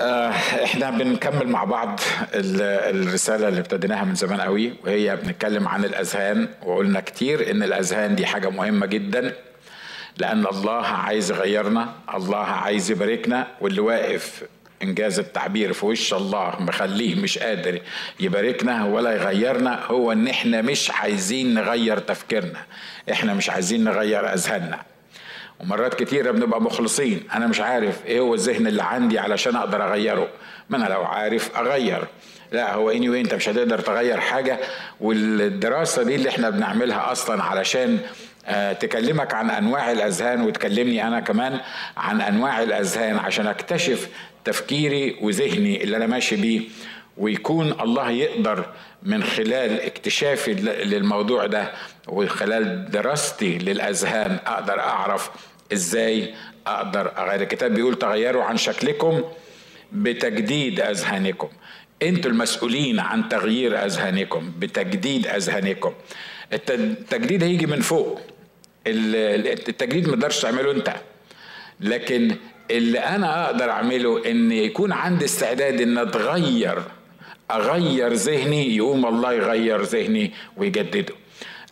آه، إحنا بنكمل مع بعض الرسالة اللي ابتديناها من زمان قوي وهي بنتكلم عن الأذهان وقلنا كتير إن الأذهان دي حاجة مهمة جدا لأن الله عايز يغيرنا الله عايز يباركنا واللي واقف إنجاز التعبير في وش الله مخليه مش قادر يباركنا ولا يغيرنا هو إن إحنا مش عايزين نغير تفكيرنا إحنا مش عايزين نغير أذهاننا. ومرات كتيرة بنبقى مخلصين. أنا مش عارف إيه هو الذهن اللي عندي علشان أقدر أغيره. ما أنا لو عارف أغير. لا هو اني anyway أنت مش هتقدر تغير حاجة. والدراسة دي اللي إحنا بنعملها أصلا علشان آه تكلمك عن أنواع الأذهان وتكلمني أنا كمان عن أنواع الأذهان عشان أكتشف تفكيري وذهني اللي أنا ماشي بيه. ويكون الله يقدر من خلال اكتشافي للموضوع ده وخلال دراستي للأذهان أقدر أعرف إزاي أقدر اغير الكتاب؟ بيقول تغيروا عن شكلكم بتجديد اذهانكم. أنتوا المسؤولين عن تغيير اذهانكم بتجديد اذهانكم. التجديد هيجي من فوق. التجديد ما تقدرش تعمله انت. لكن اللي أنا أقدر اعمله ان يكون عندي استعداد ان اتغير اغير ذهني يقوم الله يغير ذهني ويجدده.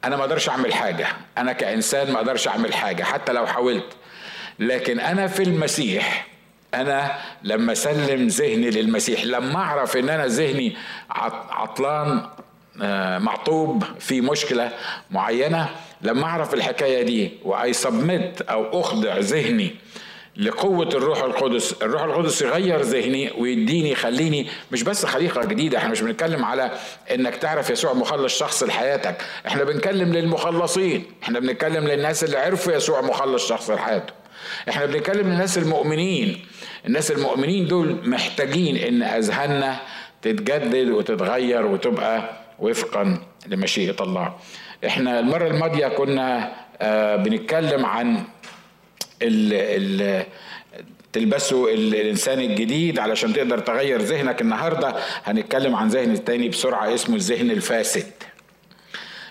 أنا ما أقدرش أعمل حاجة. أنا كإنسان ما أقدرش أعمل حاجة حتى لو حاولت. لكن أنا في المسيح أنا لما أسلم ذهني للمسيح لما أعرف إن أنا ذهني عطلان آه، معطوب في مشكلة معينة لما أعرف الحكاية دي واي سبمت أو أخضع ذهني لقوة الروح القدس. الروح القدس يغير ذهني ويديني يخليني مش بس خليقة جديدة إحنا مش بنتكلم على إنك تعرف يسوع مخلص شخص لحياتك. إحنا بنتكلم للمخلصين. إحنا بنتكلم للناس اللي عرفوا يسوع مخلص شخص لحياته. إحنا بنتكلم للناس المؤمنين. الناس المؤمنين دول محتاجين إن أذهاننا تتجدد وتتغير وتبقى وفقا لمشيئة الله. إحنا المرة الماضية كنا آه بنتكلم عن ال ال تلبسه الإنسان الجديد علشان تقدر تغير ذهنك النهارده. هنتكلم عن ذهن تاني بسرعة اسمه الذهن الفاسد.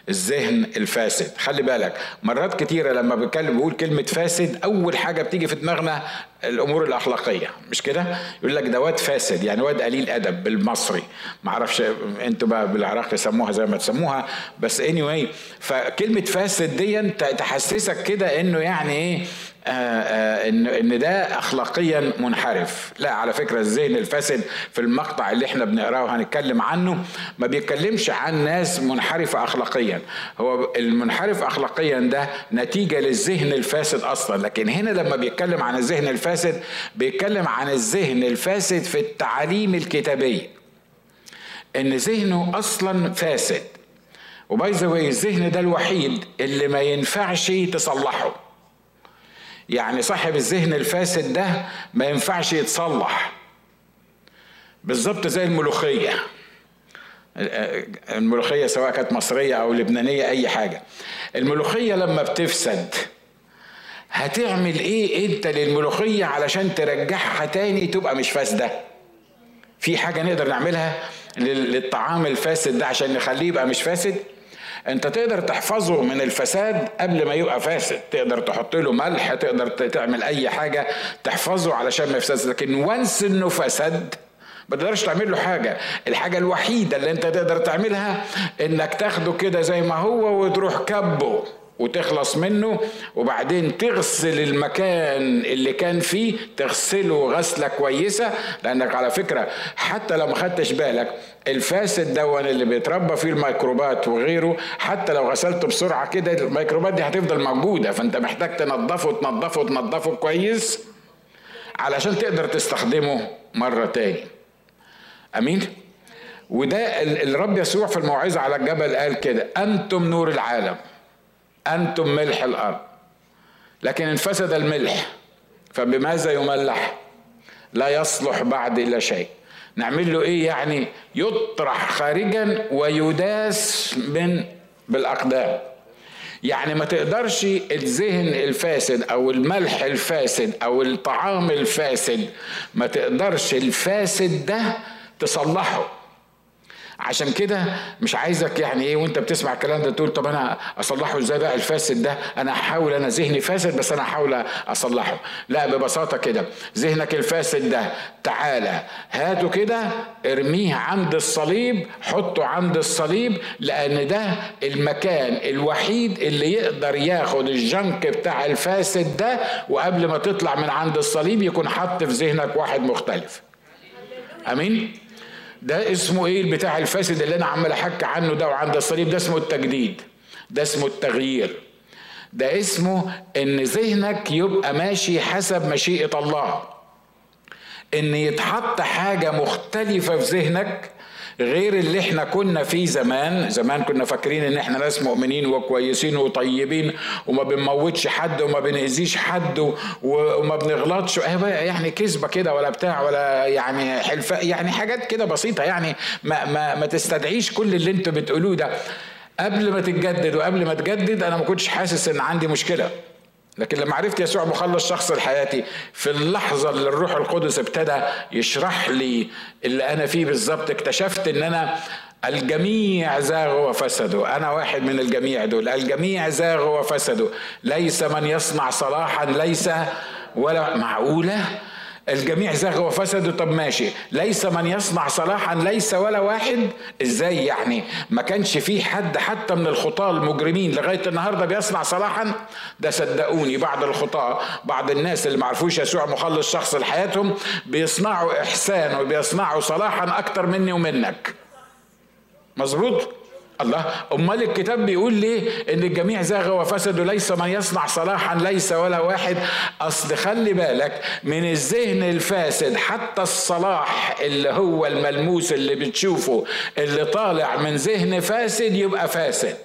الذهن الفاسد. خلي بالك مرات كتيرة لما بتكلم بقول كلمة فاسد أول حاجة بتيجي في دماغنا الأمور الأخلاقية مش كده؟ يقول لك ده واد فاسد يعني واد قليل أدب بالمصري. ما أعرفش أنتوا بقى بالعراق يسموها زي ما تسموها بس اني anyway فكلمة فاسد دي تحسسك كده إنه يعني إيه ان إن ده اخلاقيا منحرف. لا على فكرة الذهن الفاسد في المقطع اللي إحنا بنقراه وهنتكلم عنه ما بيتكلمش عن ناس منحرفة اخلاقيا. هو المنحرف اخلاقيا ده نتيجة للذهن الفاسد أصلا. لكن هنا لما بيتكلم عن الذهن الفاسد بيتكلم عن الذهن الفاسد في التعاليم الكتابية. إن ذهنه أصلا فاسد. و by the way الذهن ده الوحيد اللي ما ينفعش تصلحه. يعني صاحب الذهن الفاسد ده ما ينفعش يتصلح. بالظبط زي الملوخية. الملوخية سواء كانت مصرية أو لبنانية أي حاجة. الملوخية لما بتفسد هتعمل إيه أنت للملوخية علشان ترجعها تاني تبقى مش فاسدة؟ في حاجة نقدر نعملها للطعام الفاسد ده عشان نخليه يبقى مش فاسد؟ انت تقدر تحفظه من الفساد قبل ما يبقى فاسد. تقدر تحط له ملح تقدر تعمل أي حاجة تحفظه علشان ما يفسدش. لكن وانس إنه فسد ما تقدرش تعمل له حاجة. الحاجة الوحيدة اللي انت تقدر تعملها إنك تاخده كده زي ما هو وتروح كبه. وتخلص منه وبعدين تغسل المكان اللي كان فيه تغسله غسلة كويسة. لأنك على فكرة حتى لو ما خدتش بالك الفاسد دون اللي بيتربى فيه الميكروبات وغيره. حتى لو غسلته بسرعة كده الميكروبات دي هتفضل موجودة. فأنت محتاج تنظفه تنظفه تنظفه كويس علشان تقدر تستخدمه مرة تاني. أمين؟ وده الرب يسوع في الموعظة على الجبل قال كده أنتم نور العالم. أنتم ملح الأرض. لكن إن فسد الملح فبماذا يملح؟ لا يصلح بعد إلى شيء. نعمل له إيه يعني؟ يطرح خارجا ويداس من بالأقدام. يعني ما تقدرش الذهن الفاسد أو الملح الفاسد أو الطعام الفاسد ما تقدرش الفاسد ده تصلحه. عشان كده مش عايزك يعني إيه وأنت بتسمع الكلام ده تقول طب أنا أصلحه إزاي بقى الفاسد ده؟ أنا هحاول أنا ذهني فاسد بس أنا هحاول أصلحه. لا ببساطة كده. ذهنك الفاسد ده تعالى هاته كده ارميه عند الصليب حطه عند الصليب لأن ده المكان الوحيد اللي يقدر ياخد الجنك بتاع الفاسد ده وقبل ما تطلع من عند الصليب يكون حط في ذهنك واحد مختلف. آمين؟ ده اسمه إيه البتاع الفاسد اللي أنا عمال احكي عنه ده وعند الصليب؟ ده اسمه التجديد. ده اسمه التغيير. ده اسمه ان ذهنك يبقى ماشي حسب مشيئة الله. ان يتحط حاجة مختلفة في ذهنك غير اللي إحنا كنا فيه زمان. زمان كنا فاكرين ان إحنا ناس مؤمنين وكويسين وطيبين وما بنموتش حد وما بنأذيش حد وما بنغلطش. يعني كذبة كده ولا بتاع ولا يعني حلفاء يعني حاجات كده بسيطة يعني. ما, ما, ما تستدعيش كل اللي أنتوا بتقولوه ده. قبل ما تتجدد وقبل ما تجدد أنا ما كنتش حاسس إن عندي مشكلة. لكن لما عرفت يسوع مخلص شخص لحياتي في اللحظة اللي الروح القدس ابتدى يشرح لي اللي أنا فيه بالظبط اكتشفت إن أنا الجميع زاغوا وفسدوا. أنا واحد من الجميع دول. الجميع زاغوا وفسدوا. ليس من يصنع صلاحا ليس ولا معقولة. الجميع زاغ وفسدوا طب ماشي. ليس من يصنع صلاحا ليس ولا واحد. إزاي يعني؟ ما كانش في حد حتى من الخطاة المجرمين لغاية النهاردة بيصنع صلاحا؟ ده صدقوني بعض الخطاة بعض الناس اللي معرفوش يسوع مخلص شخص لحياتهم بيصنعوا إحسان وبيصنعوا صلاحا أكتر مني ومنك. مظبوط؟ الله أمال الكتاب بيقول ليه؟ إن الجميع زاغ وفسدوا ليس من يصنع صلاحا ليس ولا واحد. أصل خلي بالك من الذهن الفاسد حتى الصلاح اللي هو الملموس اللي بتشوفه اللي طالع من ذهن فاسد يبقى فاسد.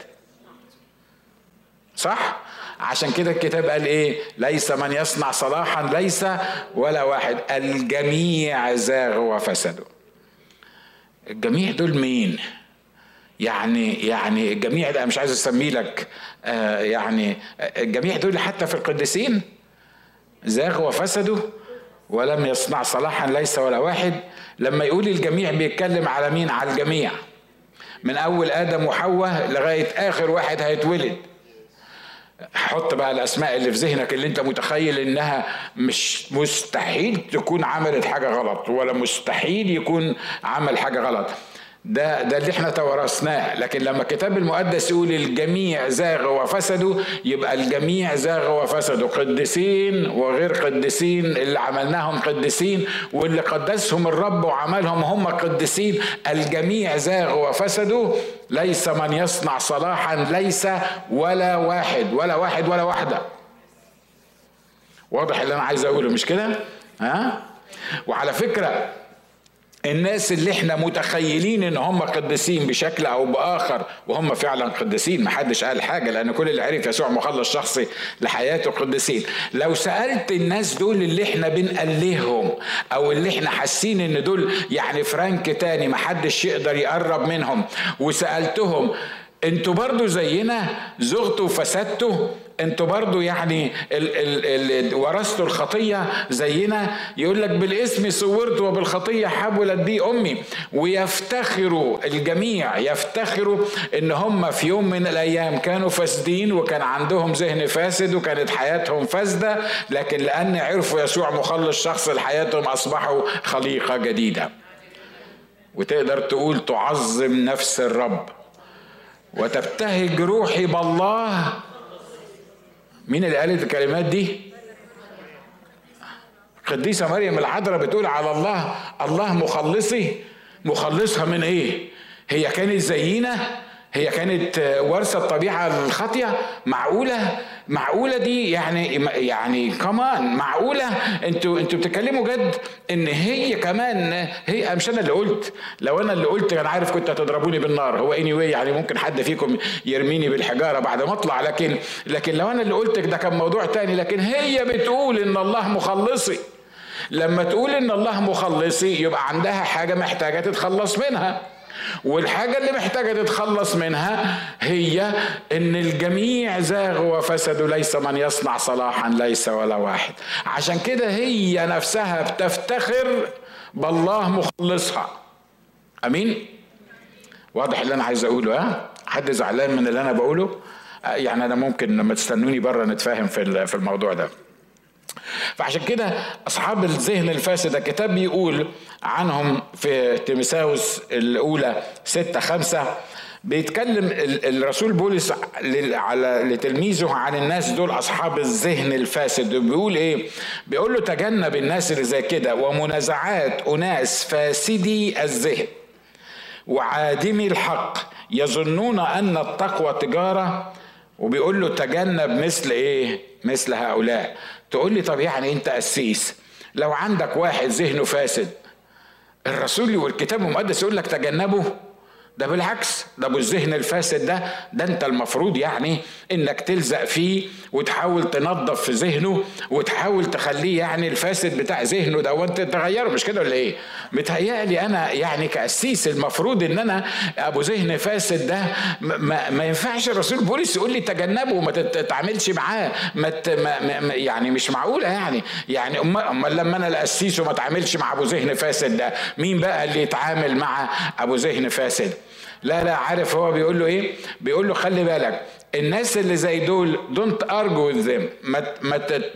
صح؟ عشان كده الكتاب قال إيه؟ ليس من يصنع صلاحا ليس ولا واحد. الجميع زاغ وفسدوا الجميع دول مين؟ يعني يعني الجميع ده مش عايز أسميه لك آه يعني الجميع دول حتى في القديسين زاغوا وفسدوا ولم يصنع صلاحا ليس ولا واحد. لما يقول الجميع بيتكلم على مين؟ على الجميع. من أول آدم وحواء لغاية آخر واحد هيتولد. حط بقى الأسماء اللي في ذهنك اللي أنت متخيل إنها مش مستحيل تكون عملت حاجة غلط ولا مستحيل يكون عمل حاجة غلط. ده ده اللي إحنا تورثناه لكن لما الكتاب المقدس يقول الجميع زاغ وفسدوا يبقى الجميع زاغ وفسدوا. قديسين وغير قديسين اللي عملناهم قديسين واللي قدسهم الرب وعملهم هم قديسين. الجميع زاغ وفسدوا. ليس من يصنع صلاحا ليس ولا واحد ولا واحد ولا واحدة. واضح اللي أنا عايز أقوله مش كده؟ ها؟ وعلى فكرة الناس اللي إحنا متخيلين ان هم قديسين بشكل أو بآخر وهم فعلا قديسين. محدش قال حاجة لأن كل اللي عرف يسوع مخلص شخصي لحياته قديسين. لو سألت الناس دول اللي إحنا بنقلهم أو اللي إحنا حاسين إن دول يعني فرانك تاني محدش يقدر يقرب منهم وسألتهم أنتوا برضو زينا زغتوا وفسدتوا أنتوا برضو يعني ال ال ال ورثتوا الخطية زينا. يقول لك بالاسم صورت وبالخطية حبلت بي أمي. ويفتخروا الجميع يفتخروا إن هم في يوم من الأيام كانوا فاسدين وكان عندهم ذهن فاسد وكانت حياتهم فاسدة لكن لأن عرفوا يسوع مخلص شخص لحياتهم أصبحوا خليقة جديدة. وتقدر تقول تعظم نفس الرب. وتبتهج روحي بالله. مين اللي قالت الكلمات دي؟ قديسة مريم العذراء بتقول على الله الله مخلصي. مخلصها من إيه؟ هي كانت زينا هي كانت وارثه الطبيعة الخاطيه معقولة؟ معقولة دي يعني يعني كمان معقولة؟ أنتوا أنتوا بتتكلموا جد إن هي كمان هي مش أنا اللي قلت. لو أنا اللي قلت أنا عارف كنت هتضربوني بالنار. هو اني anyway يعني ممكن حد فيكم يرميني بالحجارة بعد ما أطلع. لكن لكن لو أنا اللي قلت ده كان موضوع تاني. لكن هي بتقول إن الله مخلصي. لما تقول إن الله مخلصي يبقى عندها حاجة محتاجة تتخلص منها. والحاجة اللي محتاجة تتخلص منها هي إن الجميع زاغوا وفسدوا ليس من يصنع صلاحا ليس ولا واحد. عشان كده هي نفسها بتفتخر بالله مخلصها. أمين؟ واضح اللي أنا عايز أقوله ها؟ حد زعلان من اللي أنا بقوله؟ يعني أنا ممكن لما تستنوني بره نتفاهم في الموضوع ده. فعشان كده أصحاب الذهن الفاسد الكتاب بيقول عنهم في تيمساوس الأولى ستة خمسة بيتكلم الرسول بولس على لتلميذه عن الناس دول أصحاب الذهن الفاسد. بيقول إيه؟ بيقول له تجنب الناس اللي زي كده ومنازعات أناس فاسدي الذهن وعادمي الحق يظنون أن التقوى تجارة وبيقول له تجنب مثل إيه؟ مثل هؤلاء. تقول لي طب يعني أنت قسيس؟ لو عندك واحد ذهنه فاسد الرسول والكتاب المقدس يقول لك تجنبه؟ ده بالعكس ده أبو الذهن الفاسد ده ده أنت المفروض يعني إنك تلزق فيه وتحاول تنظف في ذهنه وتحاول تخليه يعني الفاسد بتاع ذهنه ده وانت تغيره مش كده ولا إيه؟ متهيألي أنا يعني كأسيس المفروض إن أنا أبو ذهن فاسد ده ما, ما ينفعش الرسول بولس يقول لي تجنبه وما تتعاملش معاه ما, ما يعني مش معقولة يعني يعني أمال لما أنا القسيس وما أتعاملش مع أبو ذهن فاسد ده مين بقى اللي يتعامل مع أبو ذهن فاسد؟ لا لا عارف هو بيقول له إيه؟ بيقول له خلي بالك الناس اللي زي دول don't argue with them ما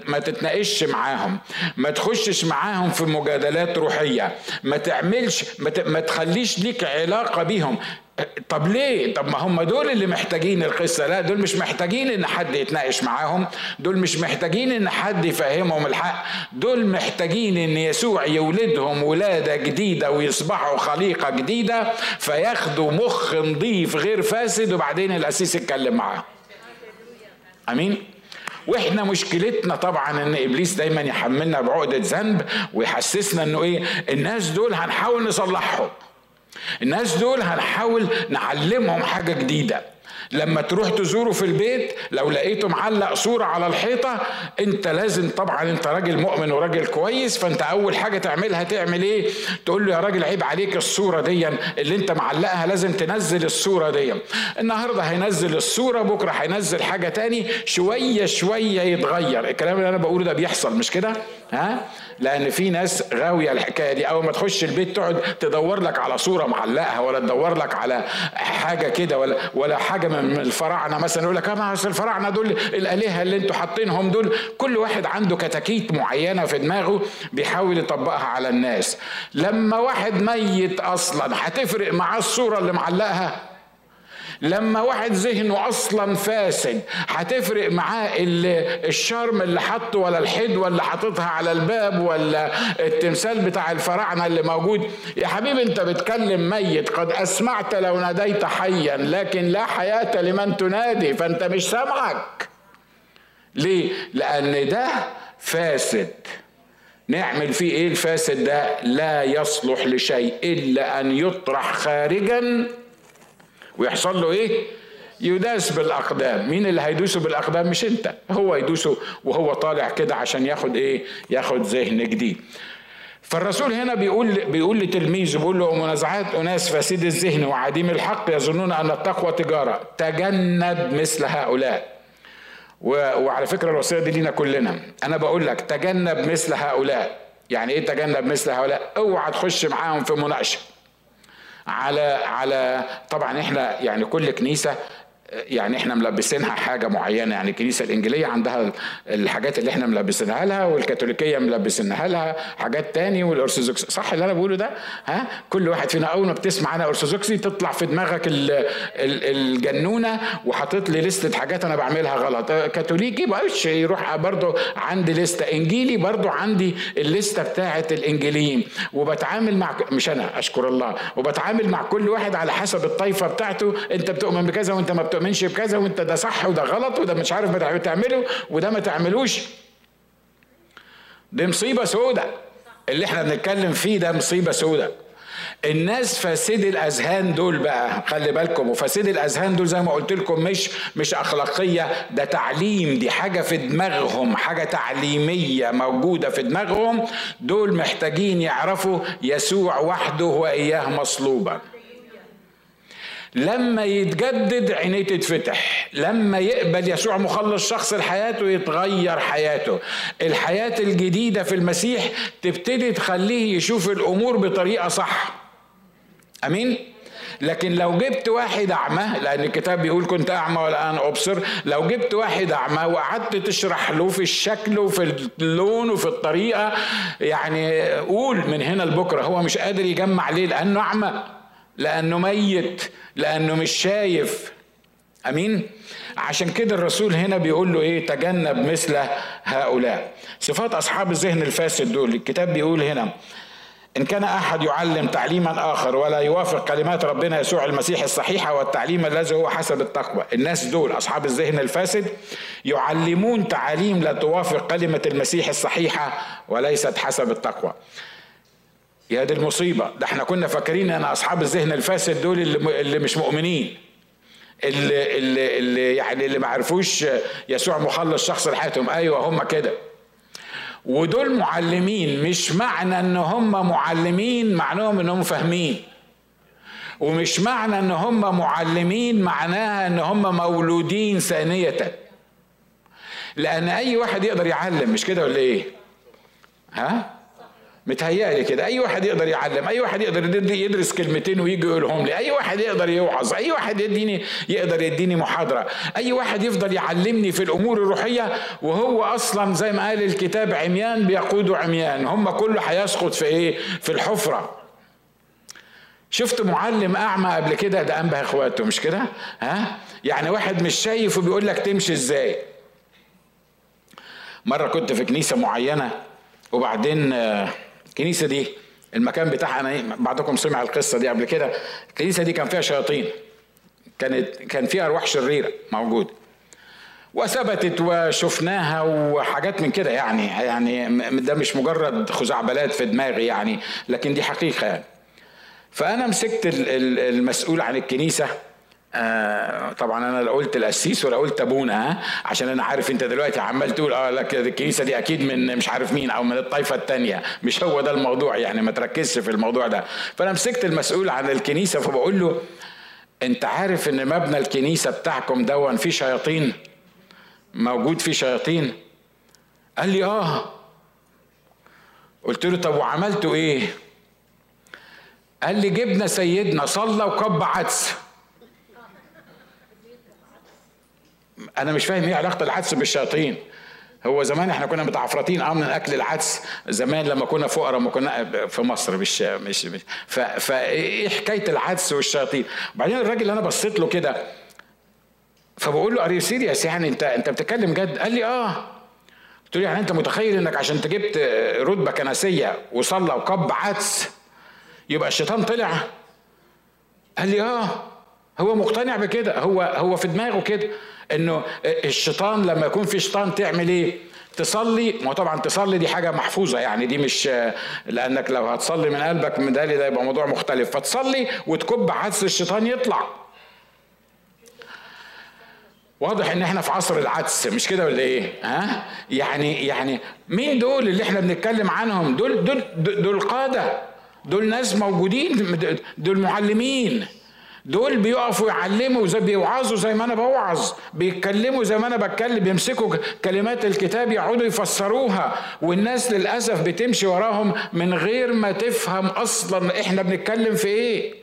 ما تتناقشش معاهم ما تخشش معاهم في مجادلات روحية ما تعملش ما تخليش ليك علاقة بيهم. طب ليه؟ طب ما هم دول اللي محتاجين القصة، لا دول مش محتاجين إن حد يتناقش معاهم، دول مش محتاجين إن حد يفهمهم الحق، دول محتاجين إن يسوع يولدهم ولادة جديدة ويصبحوا خليقة جديدة فياخدوا مخ نظيف غير فاسد وبعدين الاسيس يتكلم معاهم. آمين؟ وإحنا مشكلتنا طبعا إن إبليس دايما يحملنا بعقدة ذنب ويحسسنا إنه إيه؟ الناس دول هنحاول نصلحهم. الناس دول هنحاول نعلمهم حاجة جديدة. لما تروح تزوره في البيت لو لقيته معلق صورة على الحيطة انت لازم طبعا انت راجل مؤمن وراجل كويس فانت أول حاجة تعملها تعمل إيه؟ تقول له يا راجل عيب عليك الصورة دي اللي انت معلقها لازم تنزل الصورة دي. النهاردة هينزل الصورة بكرة هينزل حاجة تاني شوية شوية يتغير. الكلام اللي أنا بقوله ده بيحصل مش كده؟ ها؟ لأن في ناس غاوية الحكاية دي. أول ما تخش البيت تقعد تدور لك على صورة معلقها ولا تدور لك على حاجة كده ولا ولا حاجة من الفراعنة مثلا يقول لك آه الفراعنة دول الآلهة اللي أنتوا حاطينهم دول كل واحد عنده كتاكيت معينة في دماغه بيحاول يطبقها على الناس. لما واحد ميت أصلا هتفرق معاه الصورة اللي معلقها؟ لما واحد ذهنه أصلا فاسد هتفرق معاه الشرم اللي حطه ولا الحدوه اللي حاططها على الباب ولا التمثال بتاع الفراعنة اللي موجود؟ يا حبيبي أنت بتكلم ميت قد أسمعت لو ناديت حيا لكن لا حياة لمن تنادي فأنت مش سامعك. ليه؟ لأن ده فاسد. نعمل فيه إيه الفاسد ده؟ لا يصلح لشيء إلا أن يطرح خارجا ويحصل له إيه؟ يداس بالأقدام. مين اللي هيدوسه بالأقدام؟ مش أنت. هو يدوسه وهو طالع كده عشان ياخد إيه؟ ياخد ذهن جديد. فالرسول هنا بيقول بيقول لتلميذه بيقول له منازعات أناس فاسد الذهن وعديم الحق يظنون أن التقوى تجارة. تجنب مثل هؤلاء. وعلى فكرة الوصية دي لينا كلنا. أنا بقول لك تجنب مثل هؤلاء. يعني إيه تجنب مثل هؤلاء؟ أوعى تخش معاهم في مناقشة. على على طبعا إحنا يعني كل كنيسة يعني إحنا ملبسينها حاجة معينة يعني الكنيسة الإنجيلية عندها الحاجات اللي إحنا ملبسينها لها والكاثوليكية ملبسينها لها حاجات تاني والأرثوذكس. صح اللي أنا بقوله ده؟ ها؟ كل واحد فينا أول ما بتسمع أنا أرثوذكسي تطلع في دماغك الجنونة وحاطط لي لستة حاجات أنا بعملها غلط. كاثوليكي بقاش يروح برضه عندي لستة إنجيلي برضه عندي اللستة بتاعة الإنجيليين. وبتعامل مع مش أنا أشكر الله. وبتعامل مع كل واحد على حسب الطائفة بتاعته أنت بتؤمن بكذا وأنت ما تؤمنش بكذا وانت ده صح وده غلط وده مش عارف ما تعمله وده ما تعملوش. دي مصيبة سودة. اللي إحنا بنتكلم فيه ده مصيبة سودة. الناس فاسد الأذهان دول بقى خلي بالكم. وفاسد الأذهان دول زي ما قلت لكم مش مش أخلاقية ده تعليم. دي حاجة في دماغهم حاجة تعليمية موجودة في دماغهم. دول محتاجين يعرفوا يسوع وحده واياه مصلوبا لما يتجدد عينيه تتفتح لما يقبل يسوع مخلص شخص لحياته يتغير حياته. الحياة الجديدة في المسيح تبتدي تخليه يشوف الأمور بطريقة صح. أمين؟ لكن لو جبت واحد أعمى لأن الكتاب بيقول كنت أعمى والآن أبصر لو جبت واحد أعمى وقعدت تشرح له في الشكل وفي اللون وفي الطريقة يعني قول من هنا لبكرة هو مش قادر يجمع ليه؟ لأنه أعمى. لأنه ميت لأنه مش شايف. أمين؟ عشان كده الرسول هنا بيقول له إيه؟ تجنب مثل هؤلاء. صفات أصحاب الذهن الفاسد دول الكتاب بيقول هنا إن كان أحد يعلم تعليما آخر ولا يوافق كلمات ربنا يسوع المسيح الصحيحة والتعليم الذي هو حسب التقوى. الناس دول أصحاب الذهن الفاسد يعلمون تعاليم لا توافق كلمة المسيح الصحيحة وليست حسب التقوى. يا دي المصيبة. ده إحنا كنا فاكرين ان اصحاب الذهن الفاسد دول اللي, اللي مش مؤمنين. اللي, اللي, اللي يعني اللي ما عرفوش يسوع مخلص شخص لحياتهم. أيوه هم كده. ودول معلمين. مش معنى إن هم معلمين معناهم انهم فاهمين. ومش معنى إن هم معلمين معناها إن هم مولودين ثانية. لأن أي واحد يقدر يعلم مش كده ولا إيه؟ ها؟ متهيألي كده. أي واحد يقدر يعلم أي واحد يقدر يدرس كلمتين ويجي يقولهم لي. أي واحد يقدر يوعظ أي واحد يديني يقدر يديني محاضرة. أي واحد يفضل يعلمني في الأمور الروحية وهو أصلا زي ما قال الكتاب عميان بيقودوا عميان. هم كله هيسقط في إيه؟ في الحفرة. شفت معلم أعمى قبل كده؟ ده أنبه أخواته مش كده؟ ها؟ يعني واحد مش شايف وبيقول لك تمشي إزاي. مرة كنت في كنيسة معينة وبعدين آه الكنيسة دي المكان بتاعها أنا بعضكم سمع القصة دي قبل كده. الكنيسة دي كان فيها شياطين كانت كان فيها أرواح شريرة موجوده وثبتت وشفناها وحاجات من كده يعني يعني ده مش مجرد خزعبلات في دماغي يعني لكن دي حقيقة يعني. فأنا مسكت المسؤول عن الكنيسة آه طبعا أنا لا قلت القسيس ولا قلت أبونا عشان أنا عارف أنت دلوقتي عمال تقول آه لك الكنيسة دي أكيد من مش عارف مين أو من الطائفة الثانية مش هو ده الموضوع يعني ما تركزش في الموضوع ده. فأنا مسكت المسؤول عن الكنيسة فبقول له أنت عارف إن مبنى الكنيسة بتاعكم دون فيه شياطين؟ موجود فيه شياطين؟ قال لي آه. قلت له طب وعملتوا إيه؟ قال لي جبنا سيدنا صلى وكب عدس. أنا مش فاهم إيه علاقة العدس بالشياطين. هو زمان إحنا كنا متعفرتين آه من أكل العدس. زمان لما كنا فقراء ما كنا في مصر مش مش, مش. فايه حكاية العدس والشياطين؟ وبعدين الراجل اللي أنا بصيت له كده فبقول له are you serious يعني أنت أنت بتتكلم جد؟ قال لي آه. قلت له يعني أنت متخيل إنك عشان تجبت رتبة كنسية وصلى وكب عدس يبقى الشيطان طلع؟ قال لي آه. هو مقتنع بكده هو هو في دماغه كده. انه الشيطان لما يكون في شيطان تعمل إيه؟ تصلي. ما طبعا تصلي دي حاجة محفوظة يعني دي مش لأنك لو هتصلي من قلبك من ده ده يبقى موضوع مختلف. فتصلي وتكب عدس الشيطان يطلع. واضح إن إحنا في عصر العدس مش كده ولا إيه؟ ها؟ يعني يعني مين دول اللي إحنا بنتكلم عنهم؟ دول دول دول قادة. دول ناس موجودين دول معلمين. دول بيقفوا يعلموا زي بيوعظوا زي ما أنا بوعظ. بيتكلموا زي ما أنا بتكلم. بيمسكوا كلمات الكتاب يقعدوا يفسروها. والناس للأسف بتمشي وراهم من غير ما تفهم أصلا إحنا بنتكلم في إيه.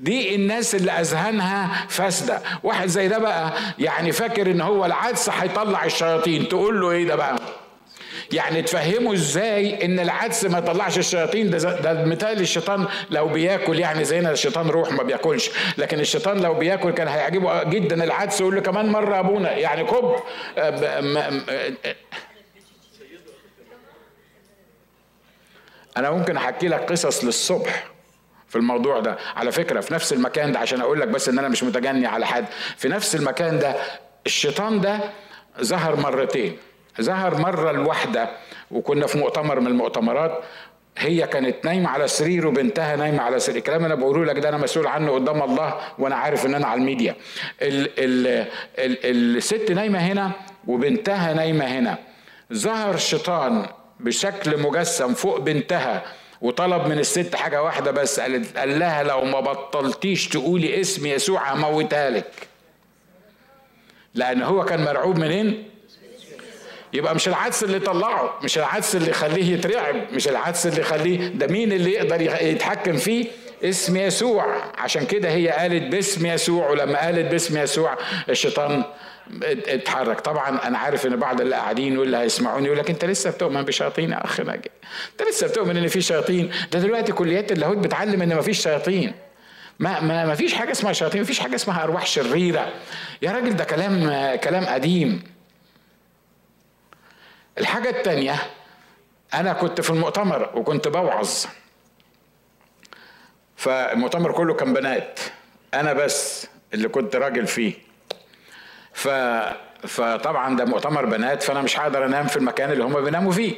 دي الناس اللي أذهانها فاسدة. واحد زي ده بقى يعني فاكر إن هو العدس هيطلع الشياطين. تقول له إيه ده بقى؟ يعني تفهموا إزاي ان العدس ما يطلعش الشياطين؟ ده ده مثال الشيطان لو بياكل يعني زينا الشيطان روح ما بياكلش. لكن الشيطان لو بياكل كان هيعجبه جدا العدس يقول له كمان مرة أبونا. يعني كب. أنا ممكن أحكي لك قصص للصبح في الموضوع ده. على فكرة في نفس المكان ده عشان أقول لك بس إن أنا مش متجني على حد. في نفس المكان ده الشيطان ده ظهر مرتين. ظهر مرة الواحدة وكنا في مؤتمر من المؤتمرات هي كانت نايمة على سرير وبنتها نايمة على سرير. الكلام اللي بقوله لك ده أنا مسؤول عنه قدام الله وأنا عارف إن أنا على الميديا. ال ال ال الست نايمة هنا وبنتها نايمة هنا. ظهر شيطان بشكل مجسم فوق بنتها وطلب من الست حاجة واحدة بس قال لها لو ما بطلتيش تقولي اسم يسوع هموتها لك. لأن هو كان مرعوب منين؟ يبقى مش العدس اللي طلعه مش العدس اللي يخليه يترعب مش العدس اللي يخليه ده مين اللي يقدر يتحكم فيه؟ اسم يسوع. عشان كده هي قالت باسم يسوع ولما قالت باسم يسوع الشيطان اتحرك. طبعا أنا عارف إن بعض اللي قاعدين واللي هيسمعوني يقول لك أنت لسه بتؤمن بشياطين يا أخ ناجي؟ أنت لسه بتؤمن إن في شياطين؟ ده دلوقتي كليات اللاهوت بتعلم إن ما فيش شياطين. ما ما ما فيش حاجة اسمها شياطين ما فيش حاجة اسمها أرواح شريرة. يا راجل ده كلام كلام قديم. الحاجة الثانية أنا كنت في المؤتمر وكنت بوعظ. فالمؤتمر كله كان بنات أنا بس اللي كنت راجل فيه. ف فطبعا ده مؤتمر بنات فأنا مش هقدر أنام في المكان اللي هم بيناموا فيه.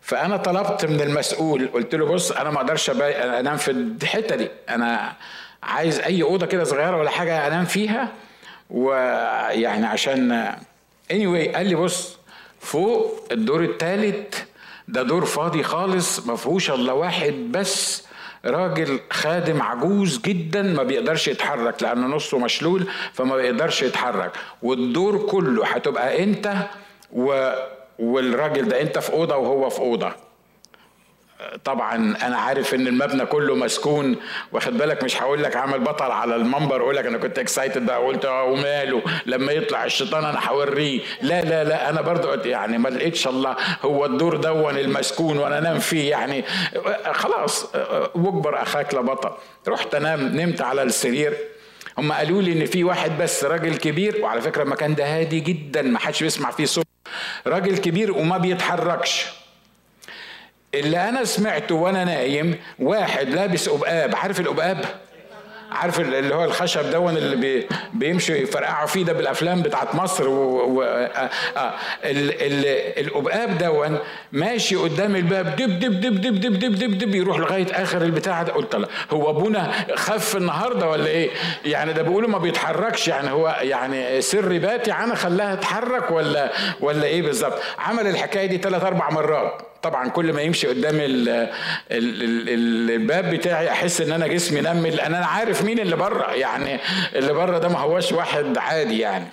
فأنا طلبت من المسؤول قلت له بص أنا ما أقدرش أنام في الحتة دي. أنا عايز أي أوضة كده صغيرة ولا حاجة أنام فيها ويعني عشان anyway قال لي بص فوق الدور الثالث ده دور فاضي خالص ما فيهوش إلا واحد بس. راجل خادم عجوز جدا ما بيقدرش يتحرك لأنه نصه مشلول فما بيقدرش يتحرك. والدور كله هتبقى أنت و والراجل ده أنت في أوضة وهو في أوضة. طبعا أنا عارف إن المبنى كله مسكون واخد بالك؟ مش هقول لك عامل بطل على المنبر أقول لك أنا كنت اكسايتد بقى قلت آه وماله؟ لما يطلع الشيطان أنا هوريه. لا لا لا أنا برضو يعني ما لقيتش الله. هو الدور دون المسكون وأنا انام فيه يعني. خلاص واكبر أخاك لبطل. رحت أنام نمت على السرير. هم قالوا لي إن في واحد بس راجل كبير وعلى فكرة المكان ده هادي جدا ما حدش بيسمع فيه صوت. راجل كبير وما بيتحركش. اللي أنا سمعته وأنا نايم واحد لابس قبقاب. عارف القبقاب؟ عارف اللي هو الخشب دون اللي بي يفرقعوا فيه. ده بالأفلام بتاعت مصر و, و... آه، آه، آ... آ... القبقاب دون ماشي قدام الباب دب دب دب دب دب دب دب, دب يروح لغاية آخر البتاع ده. قلت له هو أبونا خف النهارده ولا إيه؟ يعني ده بيقولوا ما بيتحركش. يعني هو يعني سر باتي أنا خلاها تتحرك ولا ولا إيه بالظبط؟ عمل الحكاية دي ثلاث أربع مرات. طبعا كل ما يمشي قدام ال ال ال الباب بتاعي أحس إن أنا جسمي نمل لأن أنا عارف مين اللي بره يعني اللي بره ده ما هوش واحد عادي يعني.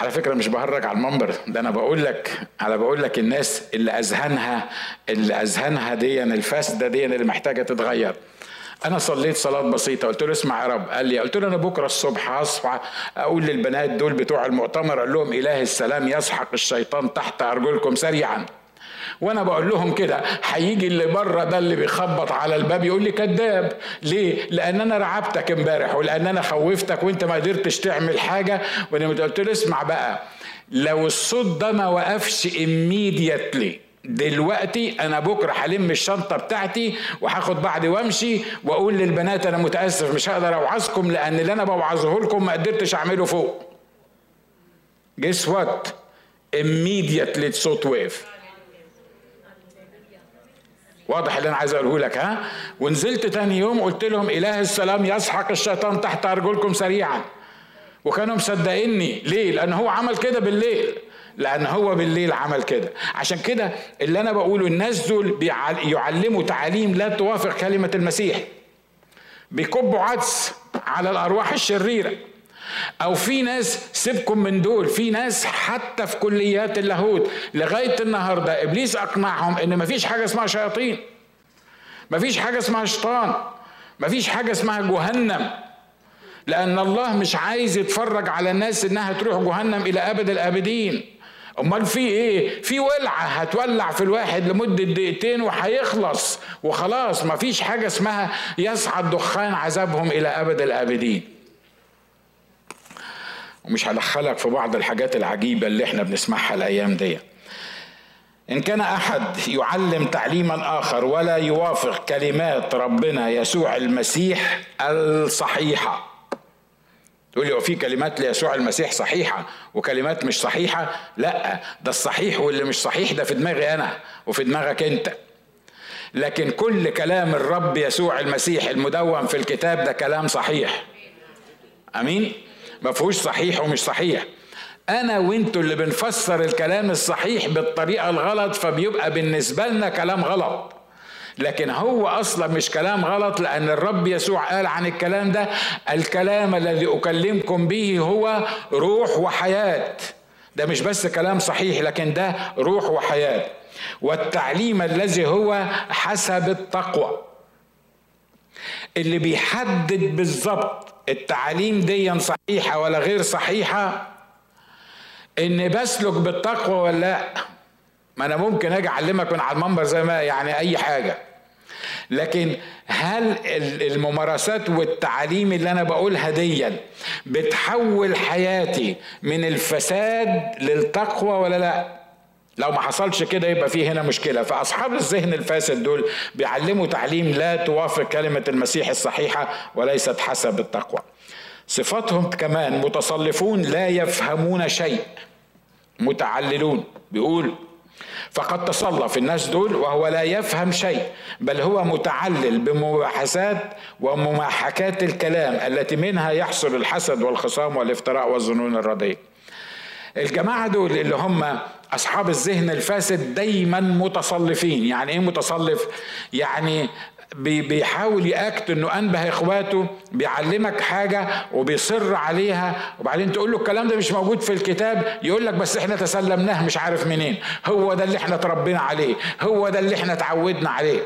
على فكرة مش بهرج على المنبر ده أنا بقول لك على بقول لك الناس اللي أذهانها اللي أذهانها دي الفاسدة دي اللي محتاجة تتغير. أنا صليت صلاة بسيطة قلت له اسمع يا رب. قال لي قلت له أنا بكرة الصبح هصحى أقول للبنات دول بتوع المؤتمر أقول لهم إله السلام يسحق الشيطان تحت أرجلكم سريعا. وأنا بقول لهم كده هيجي اللي بره ده اللي بيخبط على الباب يقول لي كذاب. ليه؟ لأن أنا رعبتك امبارح ولأن أنا خوفتك وأنت ما قدرتش تعمل حاجة. وأنا قلت له اسمع بقى لو الصوت ده ما وقفش immediately دلوقتي أنا بكرة هلم الشنطة بتاعتي وهاخد بعضي وامشي وأقول للبنات أنا متأسف مش هقدر أوعظكم لأن اللي أنا بوعظه لكم ما قدرتش أعمله فوق. Guess what? Immediately الصوت وقف واضح اللي أنا عايز أقوله لك ها؟ ونزلت تاني يوم قلت لهم إله السلام يسحق الشيطان تحت أرجلكم سريعا. وكانوا مصدقيني ليه؟ لأن هو عمل كده بالليل. لأن هو بالليل عمل كده. عشان كده اللي أنا بقوله الناس دول يعلموا تعاليم لا توافق كلمة المسيح. بيكبوا عدس على الأرواح الشريرة. أو في ناس سيبكم من دول. في ناس حتى في كليات اللاهوت. لغاية النهارده إبليس أقنعهم إن مفيش حاجة اسمها شياطين. مفيش حاجة اسمها شيطان. مفيش حاجة اسمها جهنم. لأن الله مش عايز يتفرج على الناس إنها تروح جهنم إلى أبد الأبدين. امال في إيه؟ في ولعه هتولع في الواحد لمدة دقيقتين وهيخلص. وخلاص مفيش حاجة اسمها يصعد دخان عذابهم إلى أبد الآبدين. ومش هدخلك في بعض الحاجات العجيبة اللي إحنا بنسمعها الأيام دي. إن كان أحد يعلم تعليما آخر ولا يوافق كلمات ربنا يسوع المسيح الصحيحة. تقول لي في كلمات ليسوع المسيح صحيحة وكلمات مش صحيحة؟ لا ده الصحيح واللي مش صحيح ده في دماغي أنا وفي دماغك أنت. لكن كل كلام الرب يسوع المسيح المدون في الكتاب ده كلام صحيح. آمين؟ ما فيهوش صحيح ومش صحيح. أنا وأنتوا اللي بنفسر الكلام الصحيح بالطريقة الغلط فبيبقى بالنسبة لنا كلام غلط. لكن هو أصلا مش كلام غلط لأن الرب يسوع قال عن الكلام ده الكلام الذي أكلمكم به هو روح وحياة. ده مش بس كلام صحيح لكن ده روح وحياة. والتعليم الذي هو حسب التقوى. اللي بيحدد بالظبط التعاليم دي صحيحة ولا غير صحيحة إن بسلك بالتقوى ولا لأ. ما أنا ممكن أجي أعلمك من على المنبر زي ما يعني أي حاجة. لكن هل الممارسات والتعاليم اللي أنا بقولها ديا بتحول حياتي من الفساد للتقوى ولا لأ؟ لو ما حصلش كده يبقى في هنا مشكلة. فأصحاب الذهن الفاسد دول بيعلموا تعليم لا توافق كلمة المسيح الصحيحة وليست حسب التقوى. صفاتهم كمان متصلفون لا يفهمون شيء متعللون. بيقول فقد تصلف الناس دول وهو لا يفهم شيء بل هو متعلل بمباحثات ومماحكات الكلام التي منها يحصل الحسد والخصام والافتراء والظنون الرديئه الجماعة دول اللي هم أصحاب الذهن الفاسد دايما متصلفين. يعني إيه متصلف؟ يعني بيحاول ياكت إنه أنبه إخواته بيعلمك حاجة وبيصر عليها. وبعدين تقول له الكلام ده مش موجود في الكتاب يقول لك بس إحنا تسلمناه مش عارف منين. هو ده اللي إحنا تربينا عليه هو ده اللي إحنا اتعودنا عليه.